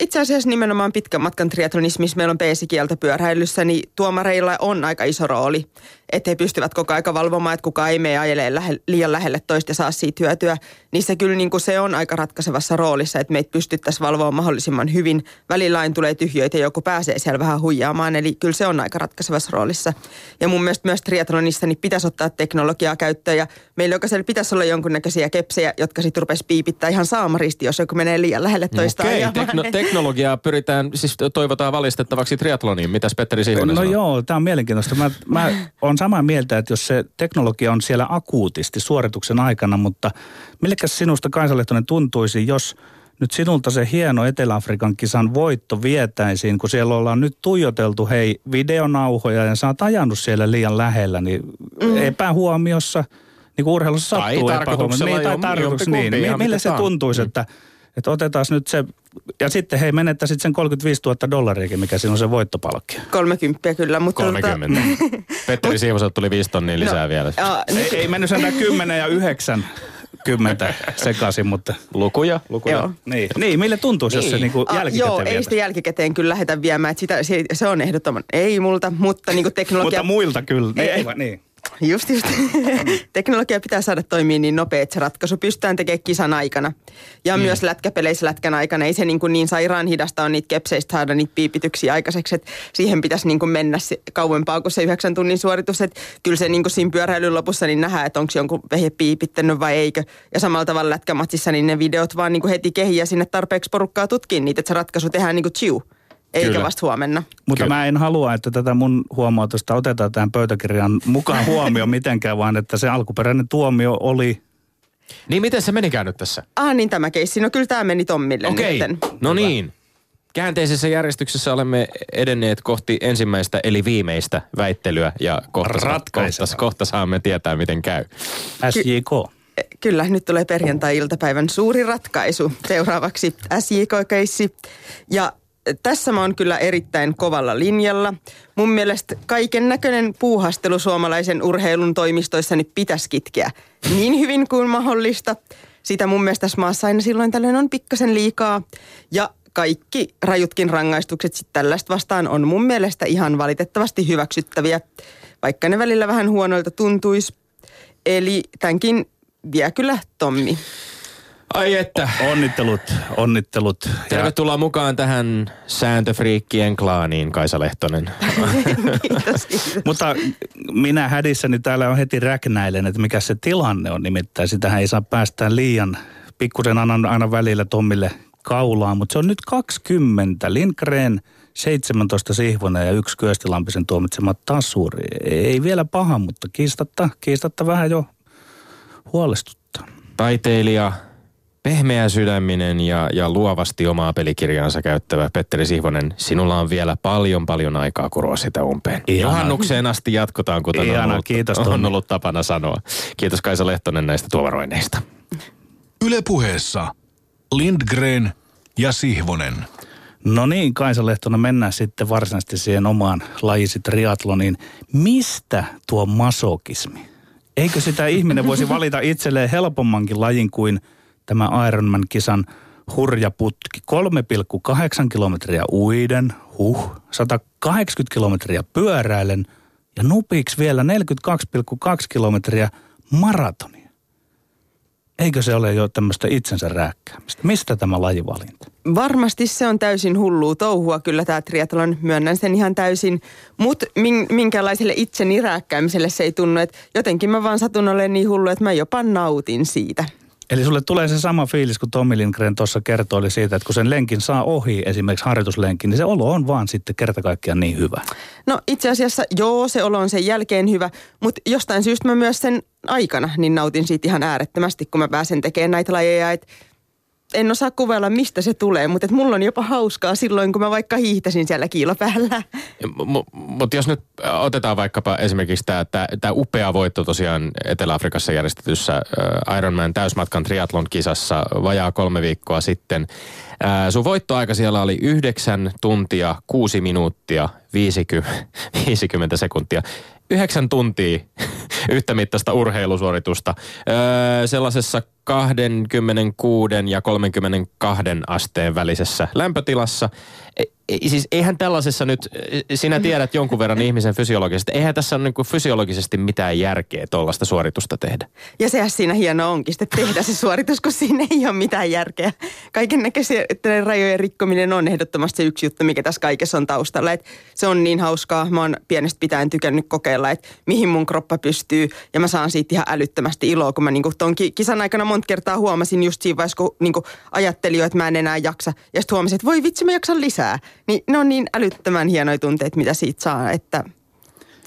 Itse asiassa nimenomaan pitkän matkan triatlonismissa meillä on peesikielto pyöräilyssä, niin tuomareilla on aika iso rooli. Että he pystyvät koko aika valvomaan, että kukaan ei mene ajelee lähe, liian lähelle toista ja saa siitä hyötyä. Niin se kyllä niin kuin se on aika ratkaisevassa roolissa, että meitä pystyttäisiin valvomaan mahdollisimman hyvin. Välillä aina tulee tyhjöitä ja joku pääsee siellä vähän huijaamaan, eli kyllä se on aika ratkaisevassa roolissa. Ja mun mielestä myös triatlonissa niin pitäisi ottaa teknologiaa käyttöön ja meillä jokaisella pitäisi olla jonkunnäköisiä kepsejä, jotka sitten rupesi piipittää ihan saamaristi, jos joku menee liian lähelle toista Okei, ajamaan. tekno, teknologiaa pyritään, siis toivotaan valistettavaksi triatloniin. Mitäs Petteri Sihvonen No sanoo? joo, tämä on mielenkiintoista. Mä, mä olen samaa mieltä, että jos se teknologia on siellä akuutisti suorituksen aikana, mutta millekäs sinusta Kaisalehtonen tuntuisi, jos nyt sinulta se hieno Etelä-Afrikan kisan voitto vietäisiin, kun siellä ollaan nyt tuijoteltu, hei, videonauhoja ja sä oot ajanut siellä liian lähellä, niin mm. epähuomiossa, niin kuin urheilussa Tai sattuu tarkoituksella, epähuomiossa. Niin, tai tarkoituksella, niin. ihan Millä se tuntuisi, Mm. että että otetaan nyt se, ja sitten hei, menettäisit sen 35 000 dollariakin, mikä siinä on se voittopalkkio. 30 kyllä, mutta... tota- 30. Petteri Siivoselta tuli 5 tonnia lisää No, vielä. aa, nyt- Ei, ei mennyt sentään 10 ja 9 kymmentä sekaisin, mutta... Lukuja, lukuja. Joo. Niin, niin mille tuntuisi, jos se Niin. niinku jälkikäteen Joo, ei vietäisi? sitä jälkikäteen kyllä lähetä viemään. Että sitä, se, se on ehdottoman, ei multa, mutta niin kuin teknologia... Mutta muilta kyllä. Ei, Ei, ei. ei, niin. Just, just. Teknologia pitää saada toimia niin nopea, että se ratkaisu pystytään tekemään kisan aikana. Ja mm. myös lätkäpeleissä lätkän aikana. Ei se niin, kuin niin sairaan hidasta on niitä kepseistä saada niitä piipityksiä aikaiseksi, että siihen pitäisi niin kuin mennä se, kauempaa kuin se yhdeksän tunnin suoritus. Että kyllä se niin kuin siinä pyöräilyn lopussa niin nähdään, että onko jonkun vehje piipittänyt vai eikö. Ja samalla tavalla lätkämatsissa niin ne videot vaan niin kuin heti kehiä sinne tarpeeksi porukkaa tutkiin niitä, että se ratkaisu tehdään niin kuin chiu, eikä Kyllä. vasta huomenna. Mutta Kyllä. mä en halua, että tätä mun huomautusta otetaan tähän pöytäkirjan mukaan huomioon mitenkään, vaan että se alkuperäinen tuomio oli... Niin miten se menikään nyt tässä? Ah niin tämä keissi, no kyllä tämä meni Tommille Okei, nytten. no niin. Käänteisessä järjestyksessä olemme edenneet kohti ensimmäistä eli viimeistä väittelyä ja kohta, kohta, kohta saamme tietää miten käy. SJK. Kyllä, nyt tulee perjantai-iltapäivän suuri ratkaisu. Seuraavaksi SJK-keissi. Ja tässä mä oon kyllä erittäin kovalla linjalla. Mun mielestä kaiken näköinen puuhastelu suomalaisen urheilun toimistoissa nyt pitäisi kitkeä niin hyvin kuin mahdollista. Sitä mun mielestä tässä maassa aina silloin tällöin on pikkasen liikaa. Ja kaikki rajutkin rangaistukset sitten tällaista vastaan on mun mielestä ihan valitettavasti hyväksyttäviä, vaikka ne välillä vähän huonoilta tuntuisi. Eli tämänkin vie kyllä Tommi. Ai että. Onnittelut, onnittelut. Ja Tervetuloa mukaan tähän sääntöfriikkien klaaniin, Kaisa Lehtonen. kiitos, kiitos. Mutta minä hädissäni täällä on heti räknäilen, että mikä se tilanne on. Nimittäin sitähän ei saa päästää liian, pikkusen annan aina välillä Tommille kaulaa, mutta se on nyt 20. Lindgren, 17 Sihvonen ja yksi Kyöstilampisen tuomitsema tasuri. Ei vielä paha, mutta kiistatta, kiistatta vähän jo huolestuttaa. Taiteilija, pehmeä sydäminen ja, ja luovasti omaa pelikirjaansa käyttävä Petteri Sihvonen, sinulla on vielä paljon paljon aikaa kuroa sitä umpeen. Ihana. Juhannukseen asti jatkotaan, kuten on Ihana, ollut, kiitos, on ollut tapana sanoa. Kiitos Kaisa Lehtonen näistä tuomaroinneista. Ylepuheessa Lindgren ja Sihvonen. No niin, Kaisa Lehtonen, mennään sitten varsinaisesti siihen omaan lajisi triatloniin. Mistä tuo masokismi? Eikö sitä ihminen voisi valita itselleen helpommankin lajin kuin tämä Ironman-kisan hurja putki? 3,8 kilometriä uiden, huh, 180 kilometriä pyöräilen ja nupiksi vielä 42,2 kilometriä maratonia. Eikö se ole jo tämmöistä itsensä rääkkäämistä? Mistä tämä lajivalinta? Varmasti se on täysin hullua touhua, kyllä tämä triathlon, myönnän sen ihan täysin. Mutta min, minkälaiselle itseni rääkkäämiselle se ei tunnu, että jotenkin mä vaan satun olemaan niin hullu, että mä jopa nautin siitä. Eli sulle tulee se sama fiilis, kun Tommi Lindgren tuossa kertoi siitä, että kun sen lenkin saa ohi, esimerkiksi harjoituslenkin, niin se olo on vaan sitten kerta kaikkiaan niin hyvä. No itse asiassa joo, se olo on sen jälkeen hyvä, mutta jostain syystä mä myös sen aikana niin nautin siitä ihan äärettömästi, kun mä pääsen tekemään näitä lajeja. Et en osaa kuvailla, mistä se tulee, mutta et mulla on jopa hauskaa silloin, kun mä vaikka hiihtäsin siellä kiilopäällä. Mutta jos nyt otetaan vaikkapa esimerkiksi tämä upea voitto tosiaan Etelä-Afrikassa järjestetyssä Ironman täysmatkan triathlon kisassa vajaa kolme viikkoa sitten. Äh, sun voittoaika siellä oli 9 tuntia, 6 minuuttia, 50, 50 sekuntia. 9 tuntia yhtä mittaista urheilusuoritusta öö, sellaisessa 26 ja 32 asteen välisessä lämpötilassa. E, e, siis eihän tällaisessa nyt, sinä tiedät jonkun verran ihmisen fysiologisesti, eihän tässä ole niin fysiologisesti mitään järkeä tuollaista suoritusta tehdä. Ja sehän siinä hieno onkin sitten tehdä se suoritus, kun siinä ei ole mitään järkeä. Kaiken näköisiä rajojen rikkominen on ehdottomasti se yksi juttu, mikä tässä kaikessa on taustalla. Et se on niin hauskaa. Mä oon pienestä pitäen tykännyt kokeilla, että mihin mun kroppa pystyy. Ja mä saan siitä ihan älyttömästi iloa, kun mä niinku ton ki- kisan aikana monta kertaa huomasin just siinä vaiheessa, kun niinku ajattelin jo, että mä en enää jaksa. Ja sitten huomasin, että voi vitsi, mä jaksan lisää. Niin ne on niin älyttömän hienoja tunteet, mitä siitä saa, että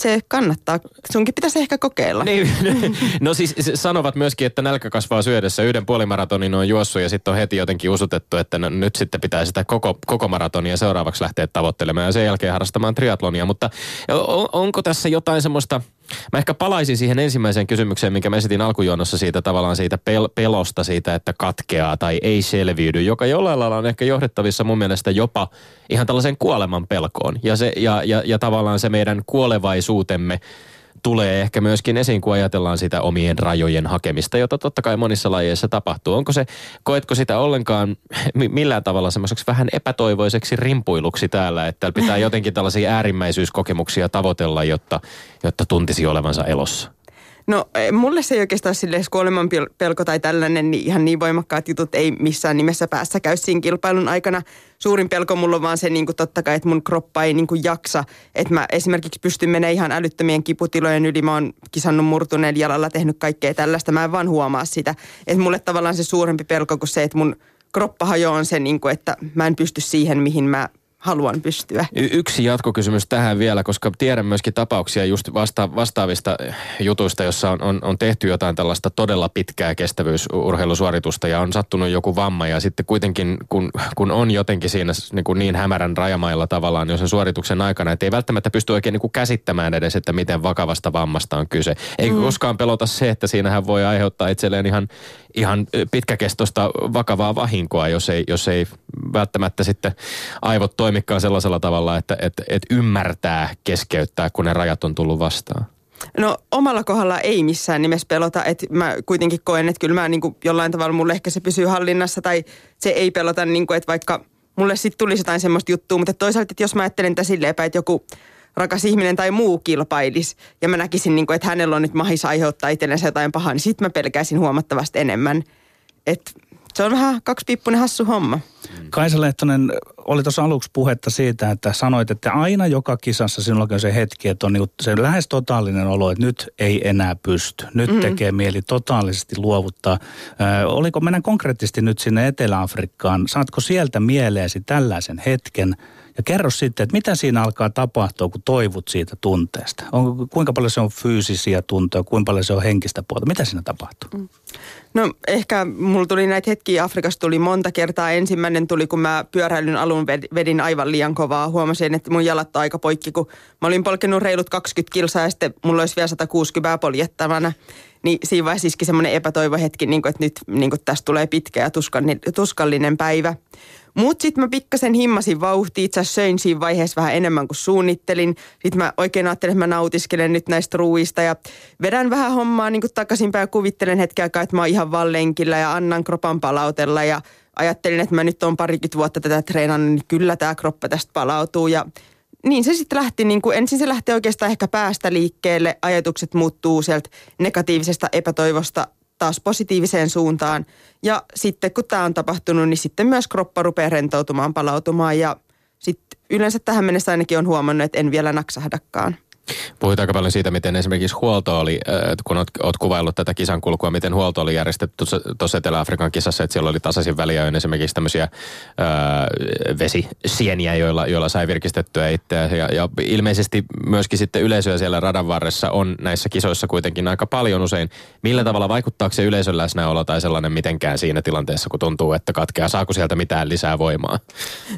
se kannattaa. Sunkin pitäisi ehkä kokeilla. Niin, no siis sanovat myöskin, että nälkä kasvaa syödessä. Yhden puolimaratonin on juossut ja sitten on heti jotenkin usutettu, että no, nyt sitten pitää sitä koko, koko maratonia seuraavaksi lähteä tavoittelemaan ja sen jälkeen harrastamaan triatlonia. Mutta on, onko tässä jotain semmoista, mä ehkä palaisin siihen ensimmäiseen kysymykseen, minkä mä esitin alkujuonnossa siitä tavallaan siitä pel- pelosta siitä, että katkeaa tai ei selviydy, joka jollain lailla on ehkä johdettavissa mun mielestä jopa ihan tällaisen kuoleman pelkoon. Ja, se, ja, ja, ja tavallaan se meidän kuolevaisuutemme tulee ehkä myöskin esiin, kun ajatellaan sitä omien rajojen hakemista, jota totta kai monissa lajeissa tapahtuu. Onko se, koetko sitä ollenkaan millään tavalla semmoiseksi vähän epätoivoiseksi rimpuiluksi täällä, että pitää jotenkin tällaisia äärimmäisyyskokemuksia tavoitella, jotta, jotta tuntisi olevansa elossa? No mulle se ei oikeastaan silleen kuoleman pelko tai tällainen, niin ihan niin voimakkaat jutut ei missään nimessä päässä käy siinä kilpailun aikana. Suurin pelko mulla on vaan se niin kuin totta kai, että mun kroppa ei niin kuin jaksa. Että mä esimerkiksi pystyn menemään ihan älyttömien kiputilojen yli. Mä oon kisannut murtuneen jalalla, tehnyt kaikkea tällaista. Mä en vaan huomaa sitä. Että mulle tavallaan se suurempi pelko kuin se, että mun kroppa hajoaa on se, niin kuin, että mä en pysty siihen, mihin mä haluan pystyä. Y- yksi jatkokysymys tähän vielä, koska tiedän myöskin tapauksia just vasta- vastaavista jutuista, jossa on, on, on tehty jotain tällaista todella pitkää kestävyysurheilusuoritusta ja on sattunut joku vamma ja sitten kuitenkin kun, kun on jotenkin siinä niin, kuin niin hämärän rajamailla tavallaan jo sen suorituksen aikana, että ei välttämättä pysty oikein niin kuin käsittämään edes, että miten vakavasta vammasta on kyse. Eikä mm. koskaan pelota se, että siinähän voi aiheuttaa itselleen ihan, ihan pitkäkestoista vakavaa vahinkoa, jos ei, jos ei välttämättä sitten aivot toimikaan sellaisella tavalla, että, että, että ymmärtää keskeyttää, kun ne rajat on tullut vastaan. No omalla kohdalla ei missään nimessä pelota, että mä kuitenkin koen, että kyllä mä niin kuin jollain tavalla mulle ehkä se pysyy hallinnassa tai se ei pelota, niin kuin, että vaikka mulle sitten tulisi jotain semmoista juttua, mutta toisaalta, että jos mä ajattelen tätä silleen että joku rakas ihminen tai muu kilpailis ja mä näkisin, niin kuin, että hänellä on nyt mahis aiheuttaa itsellensä jotain pahaa, niin sitten mä pelkäisin huomattavasti enemmän. Että se on vähän kaksipiippunen hassu homma. Kaisa Lehtonen, oli tuossa aluksi puhetta siitä, että sanoit, että aina joka kisassa sinulla on se hetki, että on niinku se lähes totaalinen olo, että nyt ei enää pysty. Nyt mm. tekee mieli totaalisesti luovuttaa. Ö, oliko, mennään konkreettisesti nyt sinne Etelä-Afrikkaan. Saatko sieltä mieleesi tällaisen hetken? Ja kerro sitten, että mitä siinä alkaa tapahtua, kun toivut siitä tunteesta? On, kuinka paljon se on fyysisiä tuntoja, kuinka paljon se on henkistä puolta? Mitä siinä tapahtuu? Mm. No ehkä mulla tuli näitä hetkiä, Afrikassa tuli monta kertaa. Ensimmäinen tuli, kun mä pyöräilyn alun vedin aivan liian kovaa. Huomasin, että mun jalat on aika poikki, kun mä olin polkenut reilut 20 kilsaa ja sitten mulla olisi vielä 160 poljettavana. Niin siinä vaiheessa iski semmoinen epätoivohetki, niin kuin, että nyt niin kuin tästä tulee pitkä ja tuskallinen päivä. Mutta sitten mä pikkasen himmasin vauhtia, itse asiassa söin siinä vaiheessa vähän enemmän kuin suunnittelin. Sitten mä oikein ajattelin, että mä nautiskelen nyt näistä ruuista ja vedän vähän hommaa niin takaisinpäin ja kuvittelen hetken aikaa, että mä oon ihan vaan lenkillä ja annan kropan palautella. Ja ajattelin, että mä nyt oon parikymmentä vuotta tätä treenannut, niin kyllä tämä kroppa tästä palautuu. Ja niin se sitten lähti, niin kuin, ensin se lähti oikeastaan ehkä päästä liikkeelle, ajatukset muuttuu sieltä negatiivisesta epätoivosta taas positiiviseen suuntaan. Ja sitten kun tämä on tapahtunut, niin sitten myös kroppa rupeaa rentoutumaan, palautumaan ja sitten yleensä tähän mennessä ainakin on huomannut, että en vielä naksahdakaan. Puhuit aika paljon siitä, miten esimerkiksi huolto oli, kun oot kuvaillut tätä kisan kulkua, miten huolto oli järjestetty tuossa Etelä-Afrikan kisassa, että siellä oli tasaisin väliajoin esimerkiksi tämmöisiä äh, vesisieniä, joilla, joilla sai virkistettyä itseä. Ja, ja ilmeisesti myöskin sitten yleisöä siellä radan varressa on näissä kisoissa kuitenkin aika paljon usein. Millä tavalla vaikuttaako se yleisön läsnäolo tai sellainen mitenkään siinä tilanteessa, kun tuntuu, että katkeaa? Saako sieltä mitään lisää voimaa?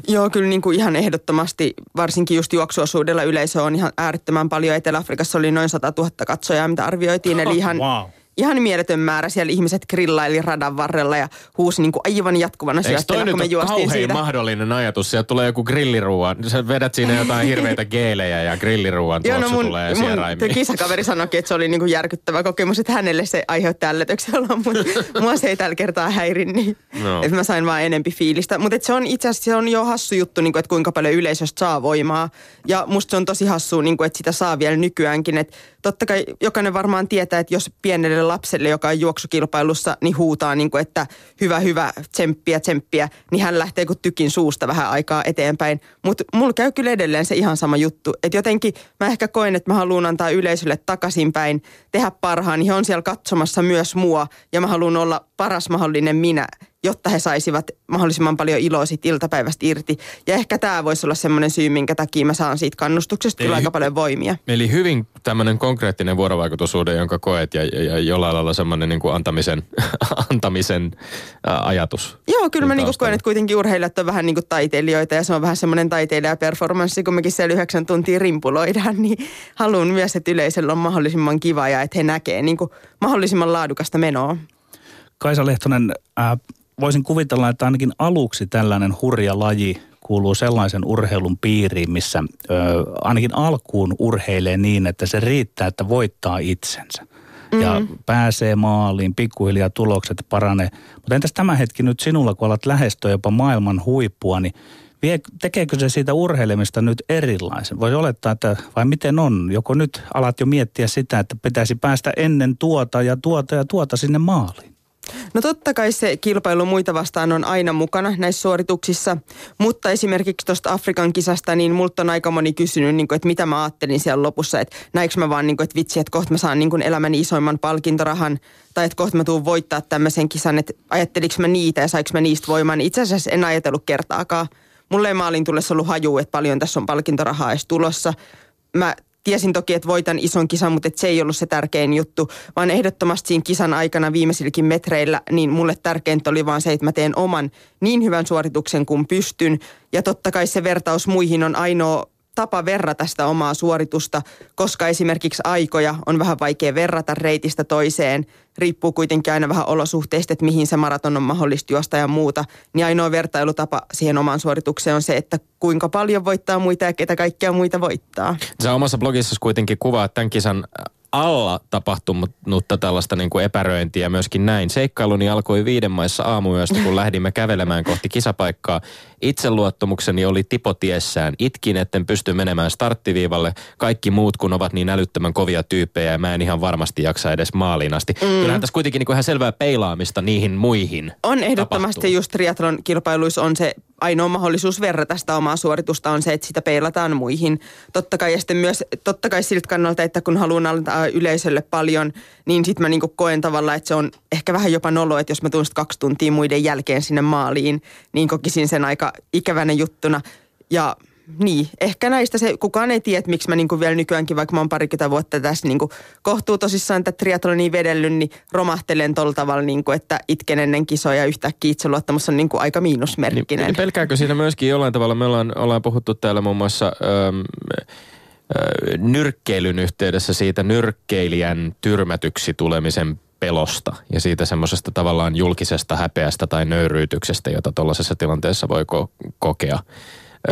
Joo, kyllä niin kuin ihan ehdottomasti, varsinkin just juoksuosuudella yleisö on ihan äärettömän paljon. Etelä-Afrikassa oli noin 100 000 katsojaa, mitä arvioitiin. Eli ihan, wow ihan mieletön määrä. Siellä ihmiset grillaili radan varrella ja huusi niin kuin aivan jatkuvana syötteenä, kun me juostiin siitä. mahdollinen ajatus? Sieltä tulee joku grilliruuan. Sä vedät siinä jotain hirveitä geelejä ja grilliruuan tuoksu Joo, no mun, tulee mun kisakaveri sanoi, että se oli niin kuin järkyttävä kokemus, että hänelle se aiheutti ällötyksellä, mutta mua se ei tällä kertaa häirin, niin no. että mä sain vaan enempi fiilistä. Mutta se on itse asiassa se on jo hassu juttu, niin kuin, että kuinka paljon yleisöstä saa voimaa. Ja musta se on tosi hassu, niin kuin, että sitä saa vielä nykyäänkin. Että totta kai jokainen varmaan tietää, että jos pienelle lapselle, joka on juoksukilpailussa, niin huutaa, niin kuin, että hyvä, hyvä, tsemppiä, tsemppiä, niin hän lähtee kuin tykin suusta vähän aikaa eteenpäin. Mutta mulla käy kyllä edelleen se ihan sama juttu. Että jotenkin mä ehkä koen, että mä haluan antaa yleisölle takaisinpäin, tehdä parhaan, niin he on siellä katsomassa myös mua ja mä haluan olla paras mahdollinen minä jotta he saisivat mahdollisimman paljon iloa siitä iltapäivästä irti. Ja ehkä tämä voisi olla semmoinen syy, minkä takia mä saan siitä kannustuksesta kyllä aika paljon voimia. Eli hyvin tämmöinen konkreettinen vuorovaikutusuuden, jonka koet ja, ja, ja jollain lailla semmoinen niin kuin antamisen, antamisen ää, ajatus. Joo, kyllä mä niin kuin koen, että kuitenkin urheilijat on vähän niin kuin taiteilijoita ja se on vähän semmoinen taiteilijaperformanssi, kun mekin siellä yhdeksän tuntia rimpuloidaan, niin haluan myös, että yleisöllä on mahdollisimman kiva ja että he näkee niin kuin mahdollisimman laadukasta menoa. Kaisa Lehtonen, äh, voisin kuvitella, että ainakin aluksi tällainen hurja laji kuuluu sellaisen urheilun piiriin, missä ö, ainakin alkuun urheilee niin, että se riittää, että voittaa itsensä. Mm-hmm. Ja pääsee maaliin, pikkuhiljaa tulokset paranee. Mutta entäs tämä hetki nyt sinulla, kun alat lähestyä jopa maailman huippua, niin vie, tekeekö se siitä urheilemista nyt erilaisen? Voisi olettaa, että vai miten on? Joko nyt alat jo miettiä sitä, että pitäisi päästä ennen tuota ja tuota ja tuota sinne maaliin? No totta kai se kilpailu muita vastaan on aina mukana näissä suorituksissa, mutta esimerkiksi tuosta Afrikan kisasta, niin multa on aika moni kysynyt, niin kuin, että mitä mä ajattelin siellä lopussa, että näinkö mä vaan, niin kuin, että vitsi, että kohta mä saan niin kuin isoimman palkintorahan, tai että kohta mä tuun voittaa tämmöisen kisan, että ajatteliko mä niitä ja saiko mä niistä voimaa, niin itse asiassa en ajatellut kertaakaan. mulle ei maalin tullessa ollut haju, että paljon tässä on palkintorahaa edes tulossa. Mä tiesin toki, että voitan ison kisan, mutta että se ei ollut se tärkein juttu, vaan ehdottomasti siinä kisan aikana viimeisilläkin metreillä, niin mulle tärkeintä oli vaan se, että mä teen oman niin hyvän suorituksen kuin pystyn. Ja totta kai se vertaus muihin on ainoa tapa verrata sitä omaa suoritusta, koska esimerkiksi aikoja on vähän vaikea verrata reitistä toiseen. Riippuu kuitenkin aina vähän olosuhteista, että mihin se maraton on mahdollista juosta ja muuta. Niin ainoa vertailutapa siihen omaan suoritukseen on se, että kuinka paljon voittaa muita ja ketä kaikkia muita voittaa. Sä omassa blogissa kuitenkin kuvaat tämän kisan alla tapahtunutta tällaista niin kuin epäröintiä myöskin näin. Seikkailuni alkoi viiden maissa aamuyöstä, kun lähdimme kävelemään kohti kisapaikkaa. Itseluottamukseni oli tipotiessään. Itkin, etten pysty menemään starttiviivalle. Kaikki muut, kun ovat niin älyttömän kovia tyyppejä ja mä en ihan varmasti jaksa edes maaliin asti. Mm. Kyllähän tässä kuitenkin niin kuin ihan selvää peilaamista niihin muihin On ehdottomasti tapahtuu. just triathlon kilpailuissa on se ainoa mahdollisuus verrata sitä omaa suoritusta on se, että sitä peilataan muihin. Totta kai ja sitten myös, totta kai siltä kannalta, että kun haluan antaa yleisölle paljon, niin sitten mä niinku koen tavallaan, että se on ehkä vähän jopa nolo, että jos mä tuun kaksi tuntia muiden jälkeen sinne maaliin, niin kokisin sen aika ikävänä juttuna. Ja niin, ehkä näistä se, kukaan ei tiedä, miksi mä niinku vielä nykyäänkin, vaikka mä oon parikymmentä vuotta tässä niinku kohtuu tosissaan tätä triathlonia vedellyt, niin romahtelen tolla tavalla, niinku, että itken ennen kisoja ja yhtäkkiä itseluottamus on niinku aika miinusmerkkinen. Niin, pelkääkö siinä myöskin jollain tavalla, me ollaan, ollaan puhuttu täällä muun muassa öm, ö, nyrkkeilyn yhteydessä siitä nyrkkeilijän tyrmätyksi tulemisen pelosta ja siitä semmoisesta tavallaan julkisesta häpeästä tai nöyryytyksestä, jota tuollaisessa tilanteessa voi ko- kokea.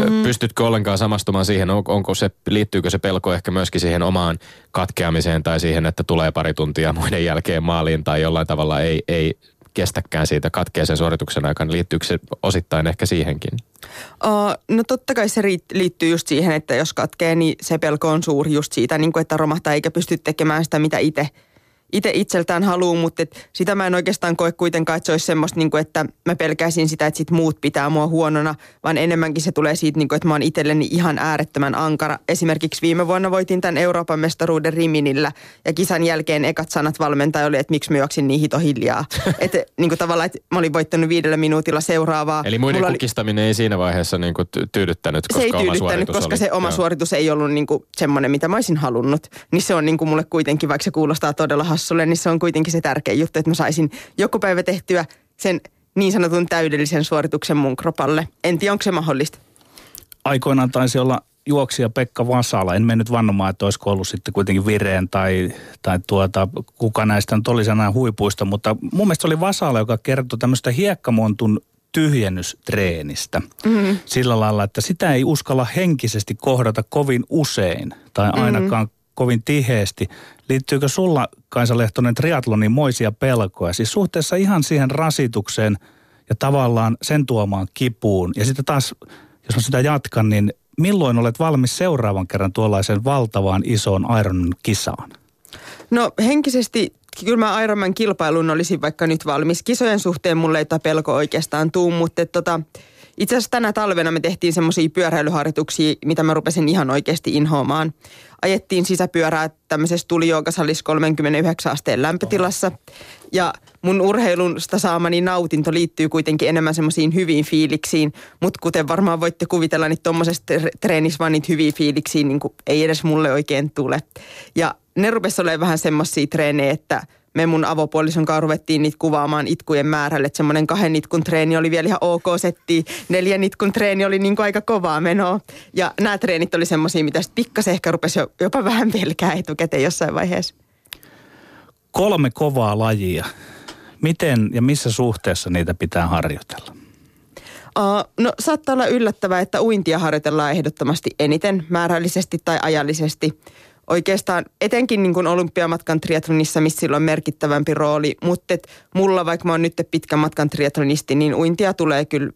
Mm. Pystytkö ollenkaan samastumaan siihen, on- onko se, liittyykö se pelko ehkä myöskin siihen omaan katkeamiseen tai siihen, että tulee pari tuntia muiden jälkeen maaliin tai jollain tavalla ei, ei kestäkään siitä katkeisen suorituksen aikana. Liittyykö se osittain ehkä siihenkin? Uh, no totta kai se liittyy just siihen, että jos katkee, niin se pelko on suuri just siitä, niin kuin, että romahtaa eikä pysty tekemään sitä, mitä itse itse itseltään haluaa, mutta et sitä mä en oikeastaan koe kuitenkaan, että se olisi semmoista, niin kuin, että mä pelkäisin sitä, että sit muut pitää mua huonona, vaan enemmänkin se tulee siitä, niin kuin, että mä oon itselleni ihan äärettömän ankara. Esimerkiksi viime vuonna voitin tämän Euroopan mestaruuden Riminillä ja kisan jälkeen ekat sanat valmentaja oli, että miksi mä juoksin niin hito hiljaa. että niin kuin tavallaan, että mä olin voittanut viidellä minuutilla seuraavaa. Eli muiden Mulla oli- kukistaminen ei siinä vaiheessa niin kuin ty- tyydyttänyt, koska se ei tyydyttänyt, koska oli. se oma Joo. suoritus ei ollut niin kuin semmoinen, mitä mä olisin halunnut. Niin se on niin kuin mulle kuitenkin, vaikka se kuulostaa todella hassulle, niin se on kuitenkin se tärkein juttu, että mä saisin joku päivä tehtyä sen niin sanotun täydellisen suorituksen mun kropalle. En tiedä, onko se mahdollista. aikoinaan taisi olla juoksija Pekka Vasala. En mennyt vannomaan, että olisiko ollut sitten kuitenkin vireen tai, tai tuota, kuka näistä nyt oli enää huipuista, mutta mun mielestä oli Vasala, joka kertoi tämmöistä hiekkamontun tyhjennystreenistä. Mm-hmm. Sillä lailla, että sitä ei uskalla henkisesti kohdata kovin usein tai ainakaan mm-hmm. Kovin tiheesti. Liittyykö sulla, Kaisa Lehtonen, triatlonin moisia pelkoja? Siis suhteessa ihan siihen rasitukseen ja tavallaan sen tuomaan kipuun. Ja sitten taas, jos mä sitä jatkan, niin milloin olet valmis seuraavan kerran tuollaisen valtavaan isoon Iron kisaan? No henkisesti kyllä mä Ironman kilpailun olisin vaikka nyt valmis. Kisojen suhteen mulle ei pelko oikeastaan tuu, mutta tota, itse asiassa tänä talvena me tehtiin semmoisia pyöräilyharjoituksia, mitä mä rupesin ihan oikeasti inhoamaan. Ajettiin sisäpyörää tämmöisessä tulijoukasalissa 39 asteen lämpötilassa. Ja mun urheilusta saamani nautinto liittyy kuitenkin enemmän semmoisiin hyviin fiiliksiin. Mutta kuten varmaan voitte kuvitella, niin tuommoisessa treenissä vaan niitä hyviä fiiliksiä niin ei edes mulle oikein tule. Ja ne rupesi olemaan vähän semmoisia treenejä, että me mun avopuolison kanssa ruvettiin niitä kuvaamaan itkujen määrälle. Että semmoinen kahden itkun treeni oli vielä ihan ok setti. Neljän itkun treeni oli niin kuin aika kovaa menoa. Ja nämä treenit oli semmoisia, mitä sitten pikkasen ehkä rupesi jo, jopa vähän pelkää etukäteen jossain vaiheessa. Kolme kovaa lajia. Miten ja missä suhteessa niitä pitää harjoitella? Uh, no saattaa olla yllättävää, että uintia harjoitellaan ehdottomasti eniten määrällisesti tai ajallisesti. Oikeastaan etenkin niin kuin olympiamatkan triatlonissa, missä sillä on merkittävämpi rooli, mutta mulla vaikka mä oon nyt pitkän matkan triatlonisti, niin uintia tulee kyllä,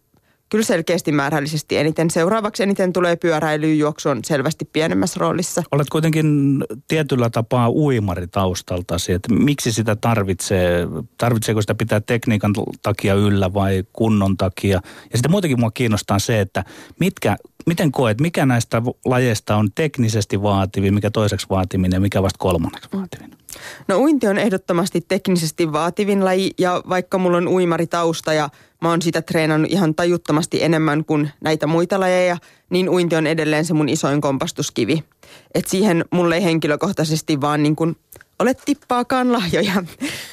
kyllä selkeästi määrällisesti eniten. Seuraavaksi eniten tulee pyöräily, juoksu on selvästi pienemmässä roolissa. Olet kuitenkin tietyllä tapaa uimari taustaltasi, että miksi sitä tarvitsee, tarvitseeko sitä pitää tekniikan takia yllä vai kunnon takia. Ja sitten muutenkin mua kiinnostaa se, että mitkä miten koet, mikä näistä lajeista on teknisesti vaativin, mikä toiseksi vaativin ja mikä vasta kolmanneksi vaativin? No uinti on ehdottomasti teknisesti vaativin laji ja vaikka mulla on uimaritausta ja mä oon sitä treenannut ihan tajuttomasti enemmän kuin näitä muita lajeja, niin uinti on edelleen se mun isoin kompastuskivi. Et siihen mulle ei henkilökohtaisesti vaan niin kuin ole tippaakaan lahjoja,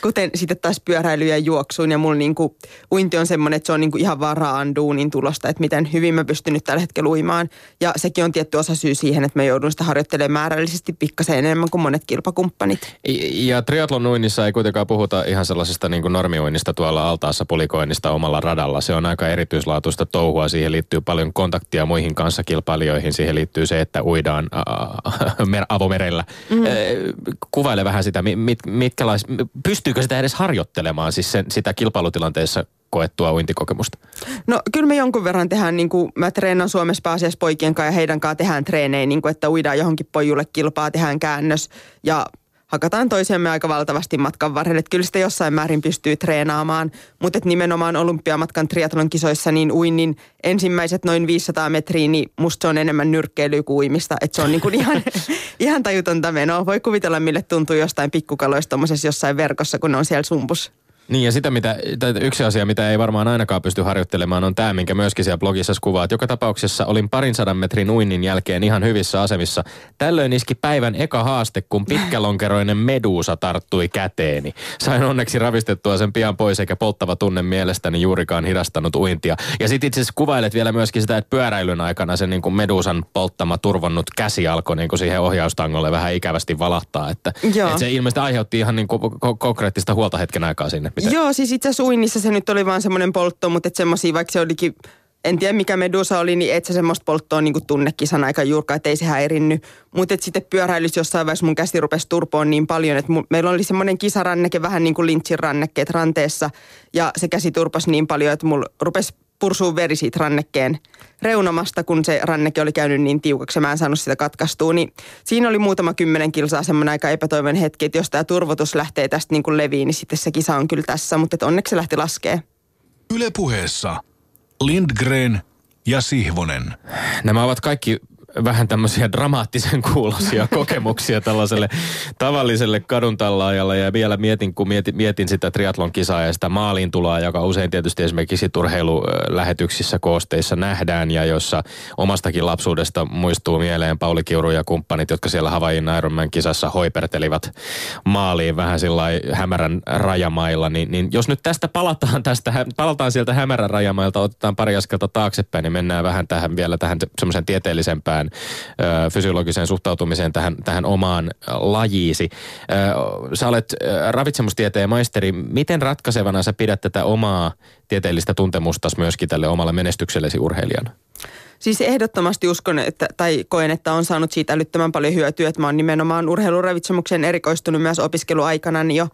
kuten sitten taas pyöräily ja juoksuun. Ja mulla niinku, uinti on semmoinen, että se on niinku ihan varaan duunin tulosta, että miten hyvin mä pystyn nyt tällä hetkellä uimaan. Ja sekin on tietty osa syy siihen, että mä joudun sitä harjoittelemaan määrällisesti pikkasen enemmän kuin monet kilpakumppanit. Ja triatlon uinnissa ei kuitenkaan puhuta ihan sellaisesta niin kuin normiuinnista tuolla altaassa pulikoinnista omalla radalla. Se on aika erityislaatuista touhua. Siihen liittyy paljon kontaktia muihin kanssakilpailijoihin. Siihen liittyy se, että uidaan avomerellä. Mm. Kuvaile vähän sitä, mit, mitkälais, pystyykö sitä edes harjoittelemaan siis sen, sitä kilpailutilanteessa koettua uintikokemusta? No kyllä me jonkun verran tehdään, niin kuin mä treenan Suomessa pääasiassa poikien kanssa ja heidän kanssa tehdään treenejä, niin kuin että uidaan johonkin pojulle kilpaa, tehdään käännös ja hakataan toisiamme aika valtavasti matkan varrelle. Että kyllä sitä jossain määrin pystyy treenaamaan, mutta että nimenomaan olympiamatkan triatlon kisoissa niin uinnin ensimmäiset noin 500 metriä, niin musta se on enemmän nyrkkeilyä kuin uimista. Että se on niin kuin ihan, ihan tajutonta menoa. Voi kuvitella, mille tuntuu jostain pikkukaloista jossain verkossa, kun ne on siellä sumpus. Niin ja sitä, mitä, yksi asia, mitä ei varmaan ainakaan pysty harjoittelemaan, on tämä, minkä myöskin siellä blogissa kuvaat. Joka tapauksessa olin parin sadan metrin uinnin jälkeen ihan hyvissä asemissa. Tällöin iski päivän eka haaste, kun pitkälonkeroinen meduusa tarttui käteeni. Sain onneksi ravistettua sen pian pois, eikä polttava tunne mielestäni juurikaan hidastanut uintia. Ja sitten itse asiassa kuvailet vielä myöskin sitä, että pyöräilyn aikana se niin kuin meduusan polttama turvonnut käsi alkoi niin kuin siihen ohjaustangolle vähän ikävästi valahtaa. Että, että se ilmeisesti aiheutti ihan niin kuin konkreettista huolta hetken aikaa sinne. Mitä? Joo, siis itse asiassa uinnissa se nyt oli vaan semmoinen poltto, mutta että semmoisia, vaikka se olikin, en tiedä mikä medusa oli, niin et se semmoista polttoa niin kuin tunne kisan aika juurka, että ei se häirinny. Mutta sitten pyöräilyssä jossain vaiheessa mun käsi rupesi turpoon niin paljon, että mun, meillä oli semmoinen kisaranneke, vähän niin kuin rannekkeet ranteessa. Ja se käsi turposi niin paljon, että mulla rupesi pursuu veri siitä rannekkeen reunamasta, kun se ranneke oli käynyt niin tiukaksi ja mä en saanut sitä katkaistua. Niin siinä oli muutama kymmenen kilsaa semmoinen aika epätoivoinen hetki, että jos tämä turvotus lähtee tästä niin kuin leviin, niin sitten se kisa on kyllä tässä, mutta onneksi se lähti laskee. Yle puheessa Lindgren ja Sihvonen. Nämä ovat kaikki vähän tämmöisiä dramaattisen kuulosia kokemuksia tällaiselle tavalliselle kaduntallaajalle. Ja vielä mietin, kun mietin, mietin sitä triatlon kisaa ja sitä maaliin tuloa, joka usein tietysti esimerkiksi urheilulähetyksissä koosteissa nähdään ja jossa omastakin lapsuudesta muistuu mieleen Pauli Kiuru ja kumppanit, jotka siellä Havain Ironman kisassa hoipertelivat maaliin vähän sillä hämärän rajamailla. Niin, niin jos nyt tästä palataan, tästä, palataan sieltä hämärän rajamailta, otetaan pari askelta taaksepäin, niin mennään vähän tähän vielä tähän semmoisen tieteellisempään tähän ö, fysiologiseen suhtautumiseen tähän, tähän omaan lajiisi. Ö, sä olet ravitsemustieteen maisteri. Miten ratkaisevana sä pidät tätä omaa tieteellistä tuntemustas myöskin tälle omalle menestyksellesi urheilijana? Siis ehdottomasti uskon, että, tai koen, että on saanut siitä älyttömän paljon hyötyä, että mä oon nimenomaan urheiluravitsemukseen erikoistunut myös opiskeluaikana jo.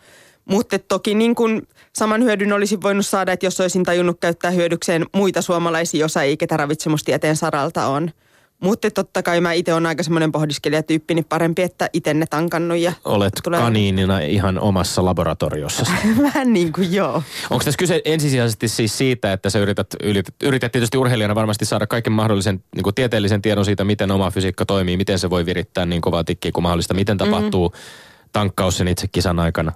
Mutta toki niin kuin saman hyödyn olisi voinut saada, että jos olisin tajunnut käyttää hyödykseen muita suomalaisia osaajia, ketä ravitsemustieteen saralta on – mutta totta kai mä itse olen aika semmoinen pohdiskelijatyyppi, niin parempi, että itse ne tankannut. Ja Olet tulee... kaniinina ihan omassa laboratoriossa. Vähän niin kuin joo. Onko tässä kyse ensisijaisesti siis siitä, että sä yrität, yrität, yrität tietysti urheilijana varmasti saada kaiken mahdollisen niin kuin tieteellisen tiedon siitä, miten oma fysiikka toimii, miten se voi virittää niin kovaa tikkiä kuin mahdollista, miten mhm. tapahtuu mm-hmm. tankkaus sen itse kisan aikana?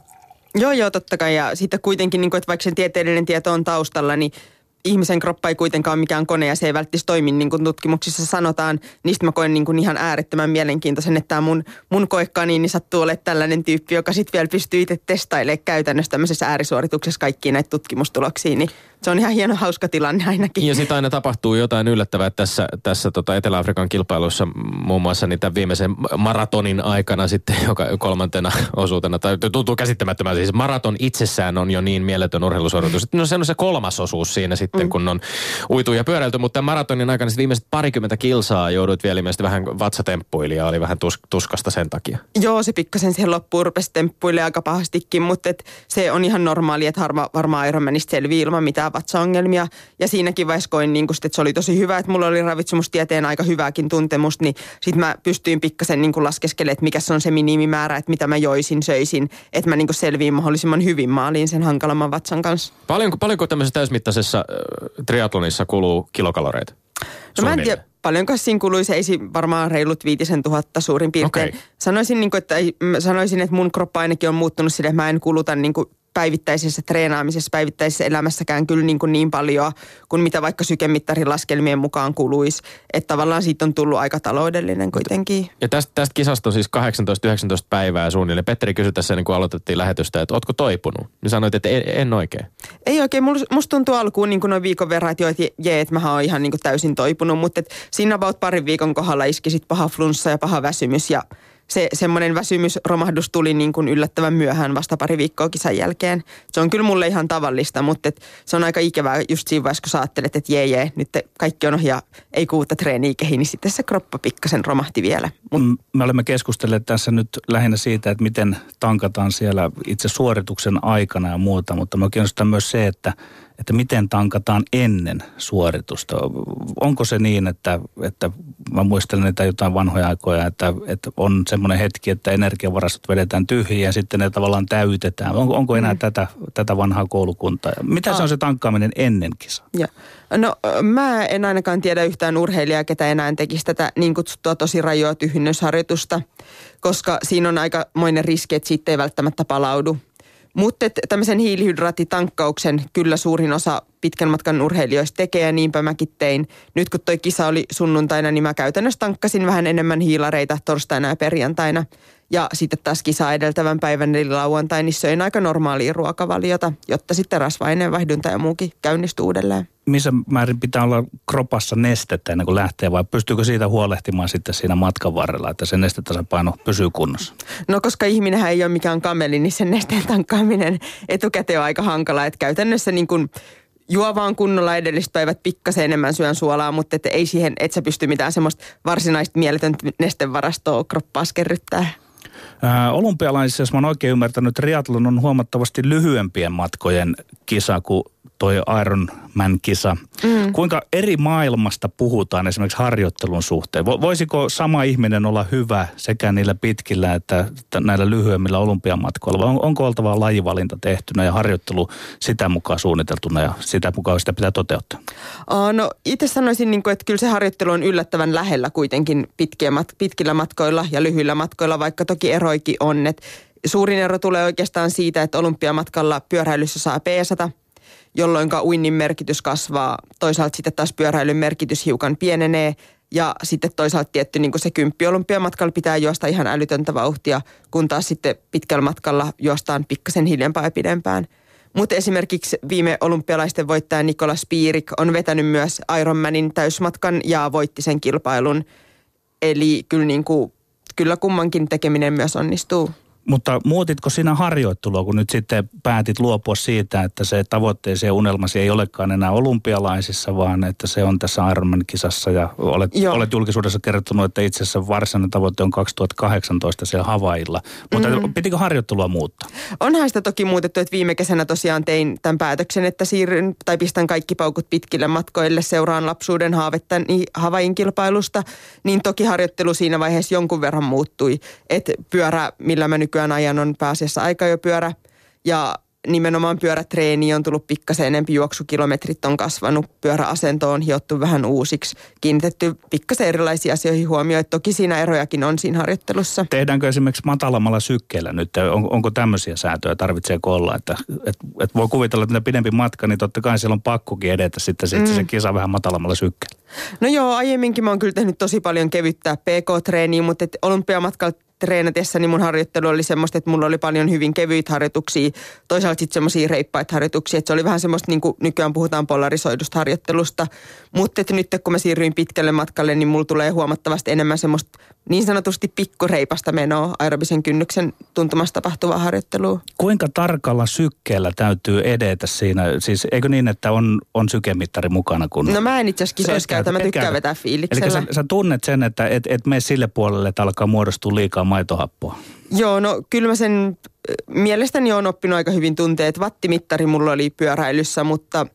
Joo, joo, totta kai. Ja sitten kuitenkin, niin kuin, että vaikka sen tieteellinen tieto on taustalla, niin ihmisen kroppa ei kuitenkaan mikään kone ja se ei välttämättä toimi niin kuin tutkimuksissa sanotaan. Niistä mä koen niin kuin ihan äärettömän mielenkiintoisen, että tämä mun, mun koekaniini sattuu olemaan tällainen tyyppi, joka sitten vielä pystyy itse testailemaan käytännössä tämmöisessä äärisuorituksessa kaikkiin näitä tutkimustuloksia. Niin se on ihan hieno hauska tilanne ainakin. Ja sitten aina tapahtuu jotain yllättävää tässä, tässä tota Etelä-Afrikan kilpailussa muun muassa niitä viimeisen maratonin aikana sitten, joka kolmantena osuutena, tai tuntuu käsittämättömän, siis maraton itsessään on jo niin mieletön urheilusuoritus. Sitten on se, se kolmas osuus siinä sitten, mm. kun on uitu ja pyöräilty, mutta maratonin aikana sitten viimeiset parikymmentä kilsaa joudut vielä ilmeisesti vähän vatsatemppuili ja oli vähän tus, tuskasta sen takia. Joo, se pikkasen siihen loppuun rupesi aika pahastikin, mutta et se on ihan normaali, että harma, varmaan Ironmanista selvii ilman mitään vatsaongelmia. Ja siinäkin vaiheessa koin, niin kuin sit, että se oli tosi hyvä, että mulla oli ravitsemustieteen aika hyvääkin tuntemusta, niin sitten mä pystyin pikkasen niin laskeskelemaan, että mikä se on se minimimäärä, että mitä mä joisin, söisin, että mä niin selviin mahdollisimman hyvin maaliin sen hankalamman vatsan kanssa. Paljonko, paljonko tämmöisessä täysmittaisessa äh, triatlonissa kuluu kilokaloreita? No mä en tiedä, paljonko siinä kuluisi, ei varmaan reilut viitisen tuhatta suurin piirtein. Okei. Sanoisin, niin kuin, että, mä sanoisin, että mun kroppa ainakin on muuttunut sille, että mä en kuluta niin kuin päivittäisessä treenaamisessa, päivittäisessä elämässäkään kyllä niin, kuin niin paljon kuin mitä vaikka sykemittarin laskelmien mukaan kuluisi. Että tavallaan siitä on tullut aika taloudellinen kuitenkin. Ja tästä, tästä kisasta on siis 18-19 päivää suunnilleen. Petteri kysyi tässä ennen kuin aloitettiin lähetystä, että ootko toipunut? Niin sanoit, että en, en oikein. Ei oikein, musta tuntuu alkuun niin kuin noin viikon verran, että joo, että jee, että mä oon ihan niin kuin täysin toipunut, mutta siinä about parin viikon kohdalla iski sit paha flunssa ja paha väsymys ja se semmoinen väsymysromahdus tuli niin kuin yllättävän myöhään vasta pari viikkoa kisan jälkeen. Se on kyllä mulle ihan tavallista, mutta et se on aika ikävää just siinä vaiheessa, kun sä ajattelet, että jee jee, nyt kaikki on ohi ja ei kuutta treeniä kehi, niin sitten se kroppa pikkasen romahti vielä. Mut Me olemme keskustelleet tässä nyt lähinnä siitä, että miten tankataan siellä itse suorituksen aikana ja muuta, mutta me kiinnostaa myös se, että, että miten tankataan ennen suoritusta. Onko se niin, että, että mä muistelen niitä jotain vanhoja aikoja, että, että on semmoinen hetki, että energiavarastot vedetään tyhjiä ja sitten ne tavallaan täytetään. Onko, onko enää mm. tätä, tätä vanhaa koulukuntaa? Mitä se on se tankkaaminen ennen kisaa? Ja, no mä en ainakaan tiedä yhtään urheilijaa, ketä enää tekisi tätä niin kutsuttua tosi rajoa tyhjennysharjoitusta, koska siinä on aikamoinen riski, että siitä ei välttämättä palaudu. Mutta tämmöisen hiilihydraattitankkauksen kyllä suurin osa pitkän matkan urheilijoista tekee ja niinpä mäkin tein. Nyt kun toi kisa oli sunnuntaina, niin mä käytännössä tankkasin vähän enemmän hiilareita torstaina ja perjantaina. Ja sitten taas kisaa edeltävän päivän eli lauantai, niin söin aika normaalia ruokavaliota, jotta sitten rasva vaihdunta ja muukin käynnistyy uudelleen. Missä määrin pitää olla kropassa nestettä ennen kuin lähtee vai pystyykö siitä huolehtimaan sitten siinä matkan varrella, että se nestetasapaino pysyy kunnossa? No koska ihminenhän ei ole mikään kameli, niin sen nesteen tankkaaminen etukäteen on aika hankala. Että käytännössä niin kuin juo vaan kunnolla edelliset päivät pikkasen enemmän syön suolaa, mutta et ei siihen, et sä pysty mitään semmoista varsinaista mieletöntä nestevarastoa kroppaas kerryttää. Ää, olympialaisissa, jos mä oon oikein ymmärtänyt, triathlon on huomattavasti lyhyempien matkojen kisa kuin toi Ironman-kisa. Mm. Kuinka eri maailmasta puhutaan esimerkiksi harjoittelun suhteen? Vo- Voisiko sama ihminen olla hyvä sekä niillä pitkillä että näillä lyhyemmillä olympiamatkoilla? Vai on, onko oltava lajivalinta tehtynä ja harjoittelu sitä mukaan suunniteltuna ja sitä mukaan sitä pitää toteuttaa? Aa, No itse sanoisin, niin kuin, että kyllä se harjoittelu on yllättävän lähellä kuitenkin pitkiä pitkillä matkoilla ja lyhyillä matkoilla, vaikka toki eroikin on. Et suurin ero tulee oikeastaan siitä, että olympiamatkalla pyöräilyssä saa peesata, jolloin uinnin merkitys kasvaa. Toisaalta sitten taas pyöräilyn merkitys hiukan pienenee ja sitten toisaalta tietty niin se kymppi olympiamatkalla pitää juosta ihan älytöntä vauhtia, kun taas sitten pitkällä matkalla juostaan pikkasen hiljempaa ja pidempään. Mutta esimerkiksi viime olympialaisten voittaja Nikolas Piirik on vetänyt myös Ironmanin täysmatkan ja voitti sen kilpailun. Eli kyllä, niin kuin, kyllä kummankin tekeminen myös onnistuu. Mutta muutitko sinä harjoittelua, kun nyt sitten päätit luopua siitä, että se tavoitteesi ja unelmasi ei olekaan enää olympialaisissa, vaan että se on tässä Ironman-kisassa ja olet, Joo. olet julkisuudessa kertonut, että itse asiassa varsinainen tavoite on 2018 siellä Havailla. Mutta mm. pitikö harjoittelua muuttaa? Onhan sitä toki muutettu, että viime kesänä tosiaan tein tämän päätöksen, että siirryn tai pistän kaikki paukut pitkille matkoille, seuraan lapsuuden haavetta niin Havain kilpailusta, niin toki harjoittelu siinä vaiheessa jonkun verran muuttui. Että pyörä, millä mä nykyään ajan, on pääasiassa aika jo pyörä ja nimenomaan pyörätreeni on tullut pikkasen enempi, juoksukilometrit on kasvanut, pyöräasento on hiottu vähän uusiksi, kiinnitetty pikkasen erilaisiin asioihin huomioon, toki siinä erojakin on siinä harjoittelussa. Tehdäänkö esimerkiksi matalammalla sykkeellä nyt? On, onko tämmöisiä säätöjä, tarvitseeko olla? Että, et, et voi kuvitella, että pidempi matka, niin totta kai siellä on pakkokin edetä sitten se, mm. se kisa vähän matalammalla sykkeellä. No joo, aiemminkin mä oon kyllä tehnyt tosi paljon kevyttää PK-treeniä, mutta et olympiamatkalla treenatessa niin mun harjoittelu oli semmoista, että mulla oli paljon hyvin kevyitä harjoituksia, toisaalta sitten semmoisia reippaita harjoituksia, että se oli vähän semmoista, niin kuin nykyään puhutaan polarisoidusta harjoittelusta, mutta että nyt kun mä siirryin pitkälle matkalle, niin mulla tulee huomattavasti enemmän semmoista niin sanotusti pikkureipasta menoa aerobisen kynnyksen tuntumassa tapahtuvaa harjoittelua. Kuinka tarkalla sykkeellä täytyy edetä siinä? Siis eikö niin, että on, on sykemittari mukana? Kun... No mä en itse asiassa kisoissa käytä, mä tykkään käytä. vetää Eli fiiliksellä. sä, sä tunnet sen, että et, et mene sille puolelle, että alkaa muodostua liikaa maitohappoa. Joo, no kyllä mä sen äh, mielestäni on oppinut aika hyvin tunteet. Wattimittari mulla oli pyöräilyssä, mutta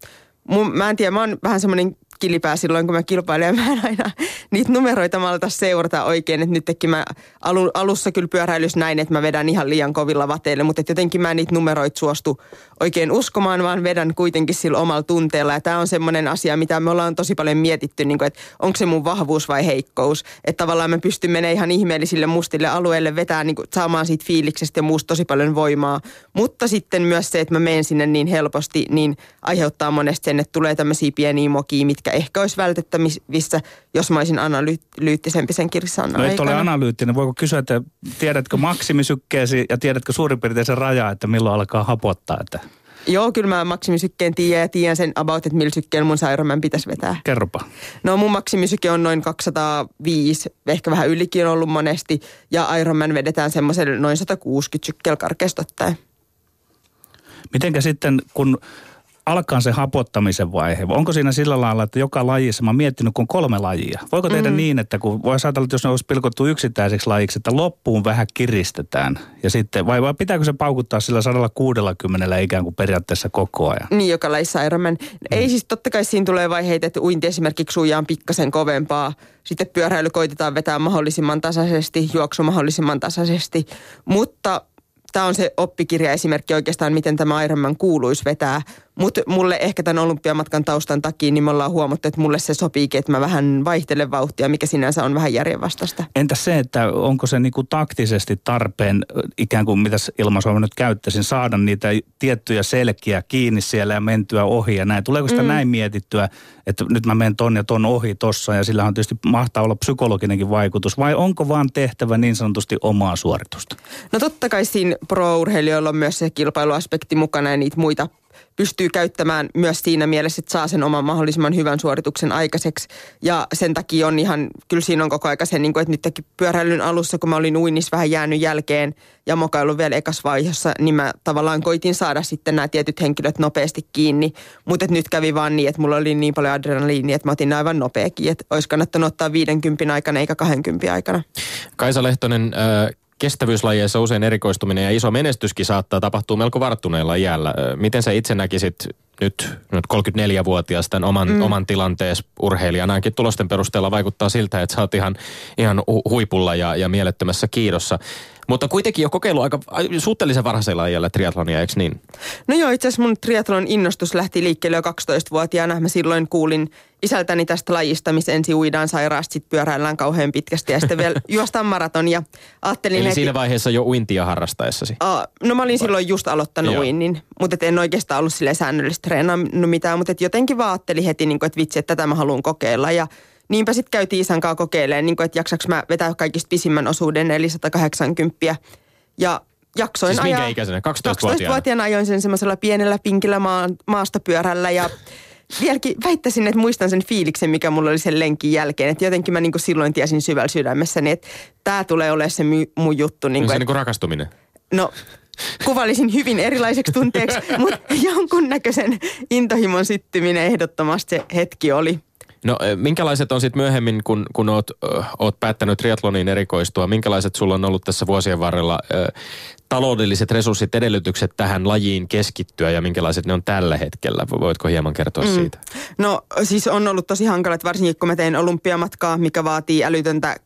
mun, mä en tiedä, mä oon vähän semmoinen kilipää silloin, kun mä kilpailen. Ja mä en aina niitä numeroita malta seurata oikein. Että nytkin mä alu, alussa kyllä pyöräilys näin, että mä vedän ihan liian kovilla vateille. Mutta jotenkin mä niitä numeroita suostu oikein uskomaan, vaan vedän kuitenkin sillä omalla tunteella. Ja tämä on semmoinen asia, mitä me ollaan tosi paljon mietitty, niin kuin, että onko se mun vahvuus vai heikkous. Että tavallaan mä pystyn menemään ihan ihmeellisille mustille alueille, vetää niin kuin, saamaan siitä fiiliksestä ja muusta tosi paljon voimaa. Mutta sitten myös se, että mä menen sinne niin helposti, niin aiheuttaa monesti sen, että tulee tämmöisiä pieniä mokia, mitkä ehkä olisi vältettävissä, jos mä olisin analyyttisempi sen kirsan No et ole analyyttinen. Voiko kysyä, että tiedätkö maksimisykkeesi ja tiedätkö suurin piirtein sen raja, että milloin alkaa hapottaa? Että... Joo, kyllä mä maksimisykkeen tiedän ja tiedän sen about, että millä sykkeellä mun sairaamän pitäisi vetää. Kerropa. No mun maksimisyke on noin 205, ehkä vähän ylikin ollut monesti. Ja Ironman vedetään semmoiselle noin 160 sykkeellä karkeasti. Mitenkä sitten, kun alkaa se hapottamisen vaihe? Onko siinä sillä lailla, että joka lajissa, mä oon miettinyt, kun on kolme lajia. Voiko tehdä mm. niin, että kun voi ajatella, että jos ne olisi pilkottu yksittäiseksi lajiksi, että loppuun vähän kiristetään. Ja sitten, vai, vai pitääkö se paukuttaa sillä 160 ikään kuin periaatteessa koko ajan? Niin, joka lajissa Ironman. Mm. Ei siis totta kai siinä tulee vaiheita, että uinti esimerkiksi suijaan pikkasen kovempaa. Sitten pyöräily koitetaan vetää mahdollisimman tasaisesti, juoksu mahdollisimman tasaisesti. Mutta tämä on se oppikirjaesimerkki oikeastaan, miten tämä Ironman kuuluisi vetää. Mutta mulle ehkä tämän olympiamatkan taustan takia, niin me ollaan huomattu, että mulle se sopiikin, että mä vähän vaihtelen vauhtia, mikä sinänsä on vähän järjenvastaista. Entä se, että onko se niinku taktisesti tarpeen, ikään kuin mitä ilmaisua nyt käyttäisin, saada niitä tiettyjä selkiä kiinni siellä ja mentyä ohi ja näin. Tuleeko sitä mm. näin mietittyä, että nyt mä menen ton ja ton ohi tossa ja sillä on tietysti mahtaa olla psykologinenkin vaikutus vai onko vaan tehtävä niin sanotusti omaa suoritusta? No totta kai siinä pro-urheilijoilla on myös se kilpailuaspekti mukana ja niitä muita pystyy käyttämään myös siinä mielessä, että saa sen oman mahdollisimman hyvän suorituksen aikaiseksi. Ja sen takia on ihan, kyllä siinä on koko aika se, niin kuin, että nytkin pyöräilyn alussa, kun mä olin uinnissa vähän jäänyt jälkeen ja mokailu vielä ekas vaiheessa, niin mä tavallaan koitin saada sitten nämä tietyt henkilöt nopeasti kiinni. Mutta nyt kävi vaan niin, että mulla oli niin paljon adrenaliinia, että mä otin aivan nopeakin, että olisi kannattanut ottaa 50 aikana eikä 20 aikana. Kaisa Lehtonen, äh kestävyyslajeissa usein erikoistuminen ja iso menestyskin saattaa tapahtua melko varttuneella iällä. Miten sä itse näkisit nyt, nyt 34-vuotias tämän oman, mm. oman tilanteessa urheilijana? Ainakin tulosten perusteella vaikuttaa siltä, että sä oot ihan, ihan huipulla ja, ja mielettömässä kiidossa. Mutta kuitenkin jo kokeilu aika suhteellisen varhaisella ajalla triatlonia, eikö niin? No joo, itse asiassa mun triatlon innostus lähti liikkeelle jo 12-vuotiaana. Mä silloin kuulin isältäni tästä lajista, missä ensin uidaan sairaasti, sitten pyöräillään kauhean pitkästi ja sitten vielä juostaan maraton. Ja ajattelin Eli heti, siinä vaiheessa jo uintia harrastaessasi? Uh, no mä olin silloin just aloittanut Joo. uinnin, mutta en oikeastaan ollut sille säännöllisesti treenannut mitään, mutta jotenkin vaan ajattelin heti, niin kuin, että vitsi, että tätä mä haluan kokeilla. Ja niinpä sitten käytiin isän kanssa kokeilemaan, niin kuin, että jaksaks mä vetää kaikista pisimmän osuuden, eli 180. Ja jaksoin siis ajaa. minkä ikäisenä? 12-vuotiaana? 12-vuotiaana ajoin sen semmoisella pienellä pinkillä maa, maastopyörällä ja vieläkin väittäisin, että muistan sen fiiliksen, mikä mulla oli sen lenkin jälkeen. Että jotenkin mä niin kuin silloin tiesin syvällä sydämessäni, että tämä tulee olemaan se my, mun juttu. Niin kuin, se niin kuin rakastuminen? No kuvailisin hyvin erilaiseksi tunteeksi, mutta jonkunnäköisen intohimon syttyminen ehdottomasti se hetki oli. No minkälaiset on sitten myöhemmin, kun, kun oot, oot päättänyt triatloniin erikoistua, minkälaiset sulla on ollut tässä vuosien varrella ö, taloudelliset resurssit, edellytykset tähän lajiin keskittyä ja minkälaiset ne on tällä hetkellä? Voitko hieman kertoa mm. siitä? No siis on ollut tosi hankala, että varsinkin kun mä tein olympiamatkaa, mikä vaatii älytöntä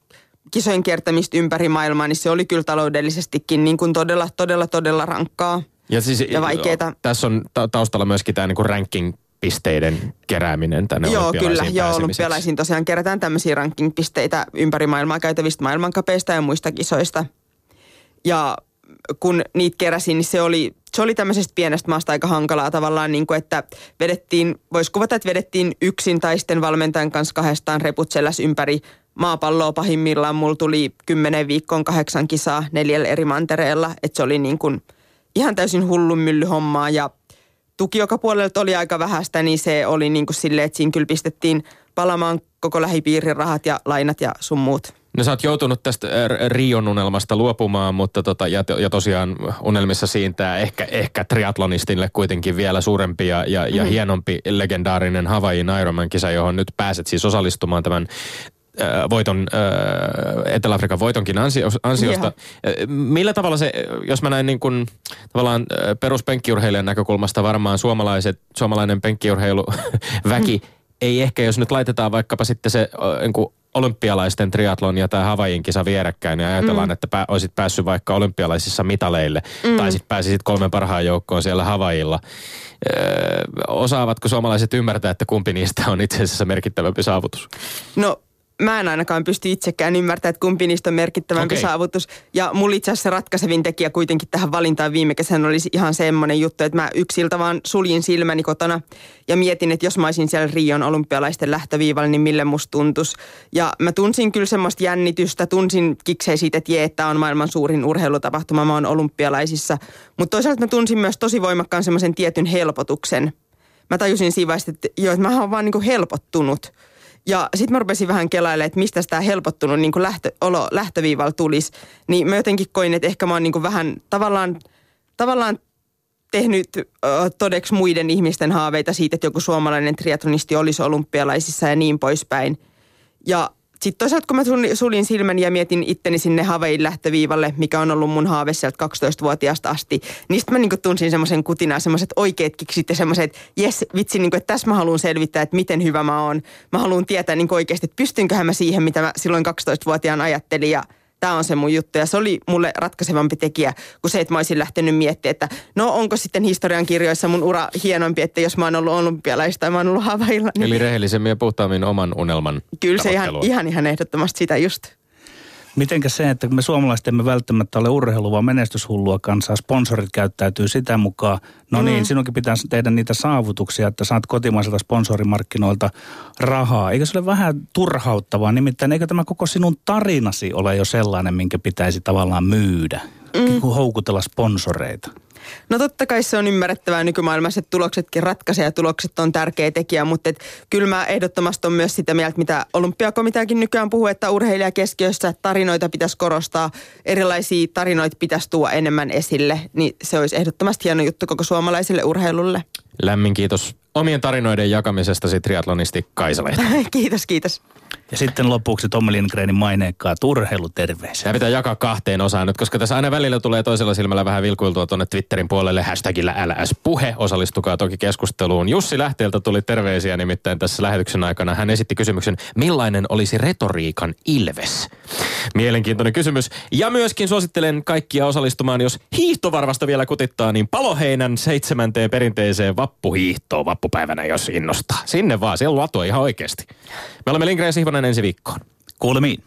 kisojen kiertämistä ympäri maailmaa, niin se oli kyllä taloudellisestikin niin kuin todella, todella, todella rankkaa. Ja, siis, ja vaikeeta. Tässä on taustalla myöskin tämä niin ranking pisteiden kerääminen tänne Joo, kyllä. Joo, olympialaisiin tosiaan kerätään tämmöisiä ranking-pisteitä ympäri maailmaa käytävistä maailmankapeista ja muista kisoista. Ja kun niitä keräsin, niin se oli, se oli tämmöisestä pienestä maasta aika hankalaa tavallaan, niin kuin, että vedettiin, voisi kuvata, että vedettiin yksin tai sitten valmentajan kanssa kahdestaan reput ympäri maapalloa pahimmillaan. Mulla tuli kymmenen viikkoon kahdeksan kisaa neljällä eri mantereella, että se oli niin kuin ihan täysin hullun mylly hommaa ja tuki joka puolelta oli aika vähäistä, niin se oli niin kuin silleen, että siinä kyllä pistettiin palamaan koko lähipiirin rahat ja lainat ja sun muut. No sä oot joutunut tästä äh, Rion unelmasta luopumaan, mutta tota, ja, ja tosiaan unelmissa siintää ehkä, ehkä triatlonistille kuitenkin vielä suurempi ja, ja, ja mm. hienompi legendaarinen Havain Ironman-kisa, johon nyt pääset siis osallistumaan tämän äh, voiton, äh, Etelä-Afrikan voitonkin ansio, ansiosta. Yeah. Millä tavalla se, jos mä näin niin kuin, tavallaan peruspenkkiurheilijan näkökulmasta varmaan suomalaiset, suomalainen penkkiurheiluväki mm ei ehkä, jos nyt laitetaan vaikkapa sitten se niin kuin olympialaisten triatlon ja tämä Havajin kisa vierekkäin, niin ajatellaan, mm. että pää, olisit päässyt vaikka olympialaisissa mitaleille, mm. tai sitten pääsisit kolmen parhaan joukkoon siellä Havajilla. Öö, osaavatko suomalaiset ymmärtää, että kumpi niistä on itse asiassa merkittävämpi saavutus? No mä en ainakaan pysty itsekään ymmärtämään, että kumpi niistä on merkittävämpi okay. saavutus. Ja mulla itse asiassa ratkaisevin tekijä kuitenkin tähän valintaan viime kesänä olisi ihan semmoinen juttu, että mä yksiltä vaan suljin silmäni kotona ja mietin, että jos mä olisin siellä Rion olympialaisten lähtöviivalla, niin mille musta tuntuisi. Ja mä tunsin kyllä semmoista jännitystä, tunsin kiksei siitä, että jee, että on maailman suurin urheilutapahtuma, mä oon olympialaisissa. Mutta toisaalta mä tunsin myös tosi voimakkaan semmoisen tietyn helpotuksen. Mä tajusin siinä vaiheessa, että joo, että mä oon vaan niin kuin helpottunut – ja sitten mä rupesin vähän kelailemaan, että mistä tämä helpottunut niin kuin lähtö, olo lähtöviivalla tulisi. Niin mä jotenkin koin, että ehkä mä oon niin kuin vähän tavallaan, tavallaan tehnyt ö, todeksi muiden ihmisten haaveita siitä, että joku suomalainen triatlonisti olisi olympialaisissa ja niin poispäin. Ja sitten toisaalta kun mä sulin silmäni ja mietin itteni sinne Havein lähtöviivalle, mikä on ollut mun haave sieltä 12-vuotiaasta asti, niin sitten mä niinku tunsin semmoisen kutinaa, semmoiset oikeat kiksit ja semmoiset, että jes, vitsi, niinku, että tässä mä haluan selvittää, että miten hyvä mä oon. Mä haluan tietää niinku oikeasti, että pystynköhän mä siihen, mitä mä silloin 12-vuotiaan ajattelin ja – tämä on se mun juttu. Ja se oli mulle ratkaisevampi tekijä kuin se, että mä olisin lähtenyt miettimään, että no onko sitten historian kirjoissa mun ura hienompi, että jos mä oon ollut olympialaista tai mä oon ollut havailla. Niin... Eli rehellisemmin ja puhtaammin oman unelman Kyllä se ihan, ihan, ihan ehdottomasti sitä just. Mitenkä se, että me suomalaiset emme välttämättä ole urheilu, vaan menestyshullua kansaa, sponsorit käyttäytyy sitä mukaan. No mm. niin, sinunkin pitää tehdä niitä saavutuksia, että saat kotimaiselta sponsorimarkkinoilta rahaa. Eikö se ole vähän turhauttavaa? Nimittäin eikö tämä koko sinun tarinasi ole jo sellainen, minkä pitäisi tavallaan myydä? Mm. Houkutella sponsoreita. No totta kai se on ymmärrettävää nykymaailmassa, että tuloksetkin ratkaisee ja tulokset on tärkeä tekijä, mutta et, kyllä mä ehdottomasti on myös sitä mieltä, mitä olympiakomiteakin nykyään puhuu, että urheilija keskiössä tarinoita pitäisi korostaa, erilaisia tarinoita pitäisi tuoda enemmän esille, niin se olisi ehdottomasti hieno juttu koko suomalaiselle urheilulle. Lämmin kiitos omien tarinoiden jakamisesta triatlonisti Kaisa kiitos, kiitos. Ja sitten lopuksi Tommi Lindgrenin maineikkaat urheiluterveisiä. Tämä pitää jakaa kahteen osaan nyt, koska tässä aina välillä tulee toisella silmällä vähän vilkuiltua tuonne Twitterin puolelle. Hashtagillä LS-puhe. Osallistukaa toki keskusteluun. Jussi Lähteeltä tuli terveisiä nimittäin tässä lähetyksen aikana. Hän esitti kysymyksen, millainen olisi retoriikan ilves? Mielenkiintoinen kysymys. Ja myöskin suosittelen kaikkia osallistumaan, jos hiihtovarvasta vielä kutittaa, niin Paloheinän seitsemänteen perinteiseen vappuhiihtoon vappupäivänä, jos innostaa. Sinne vaan, siellä on ihan oikeasti. Me olemme Lindgren Sihvonen ensi viikkoon. Kuulemiin.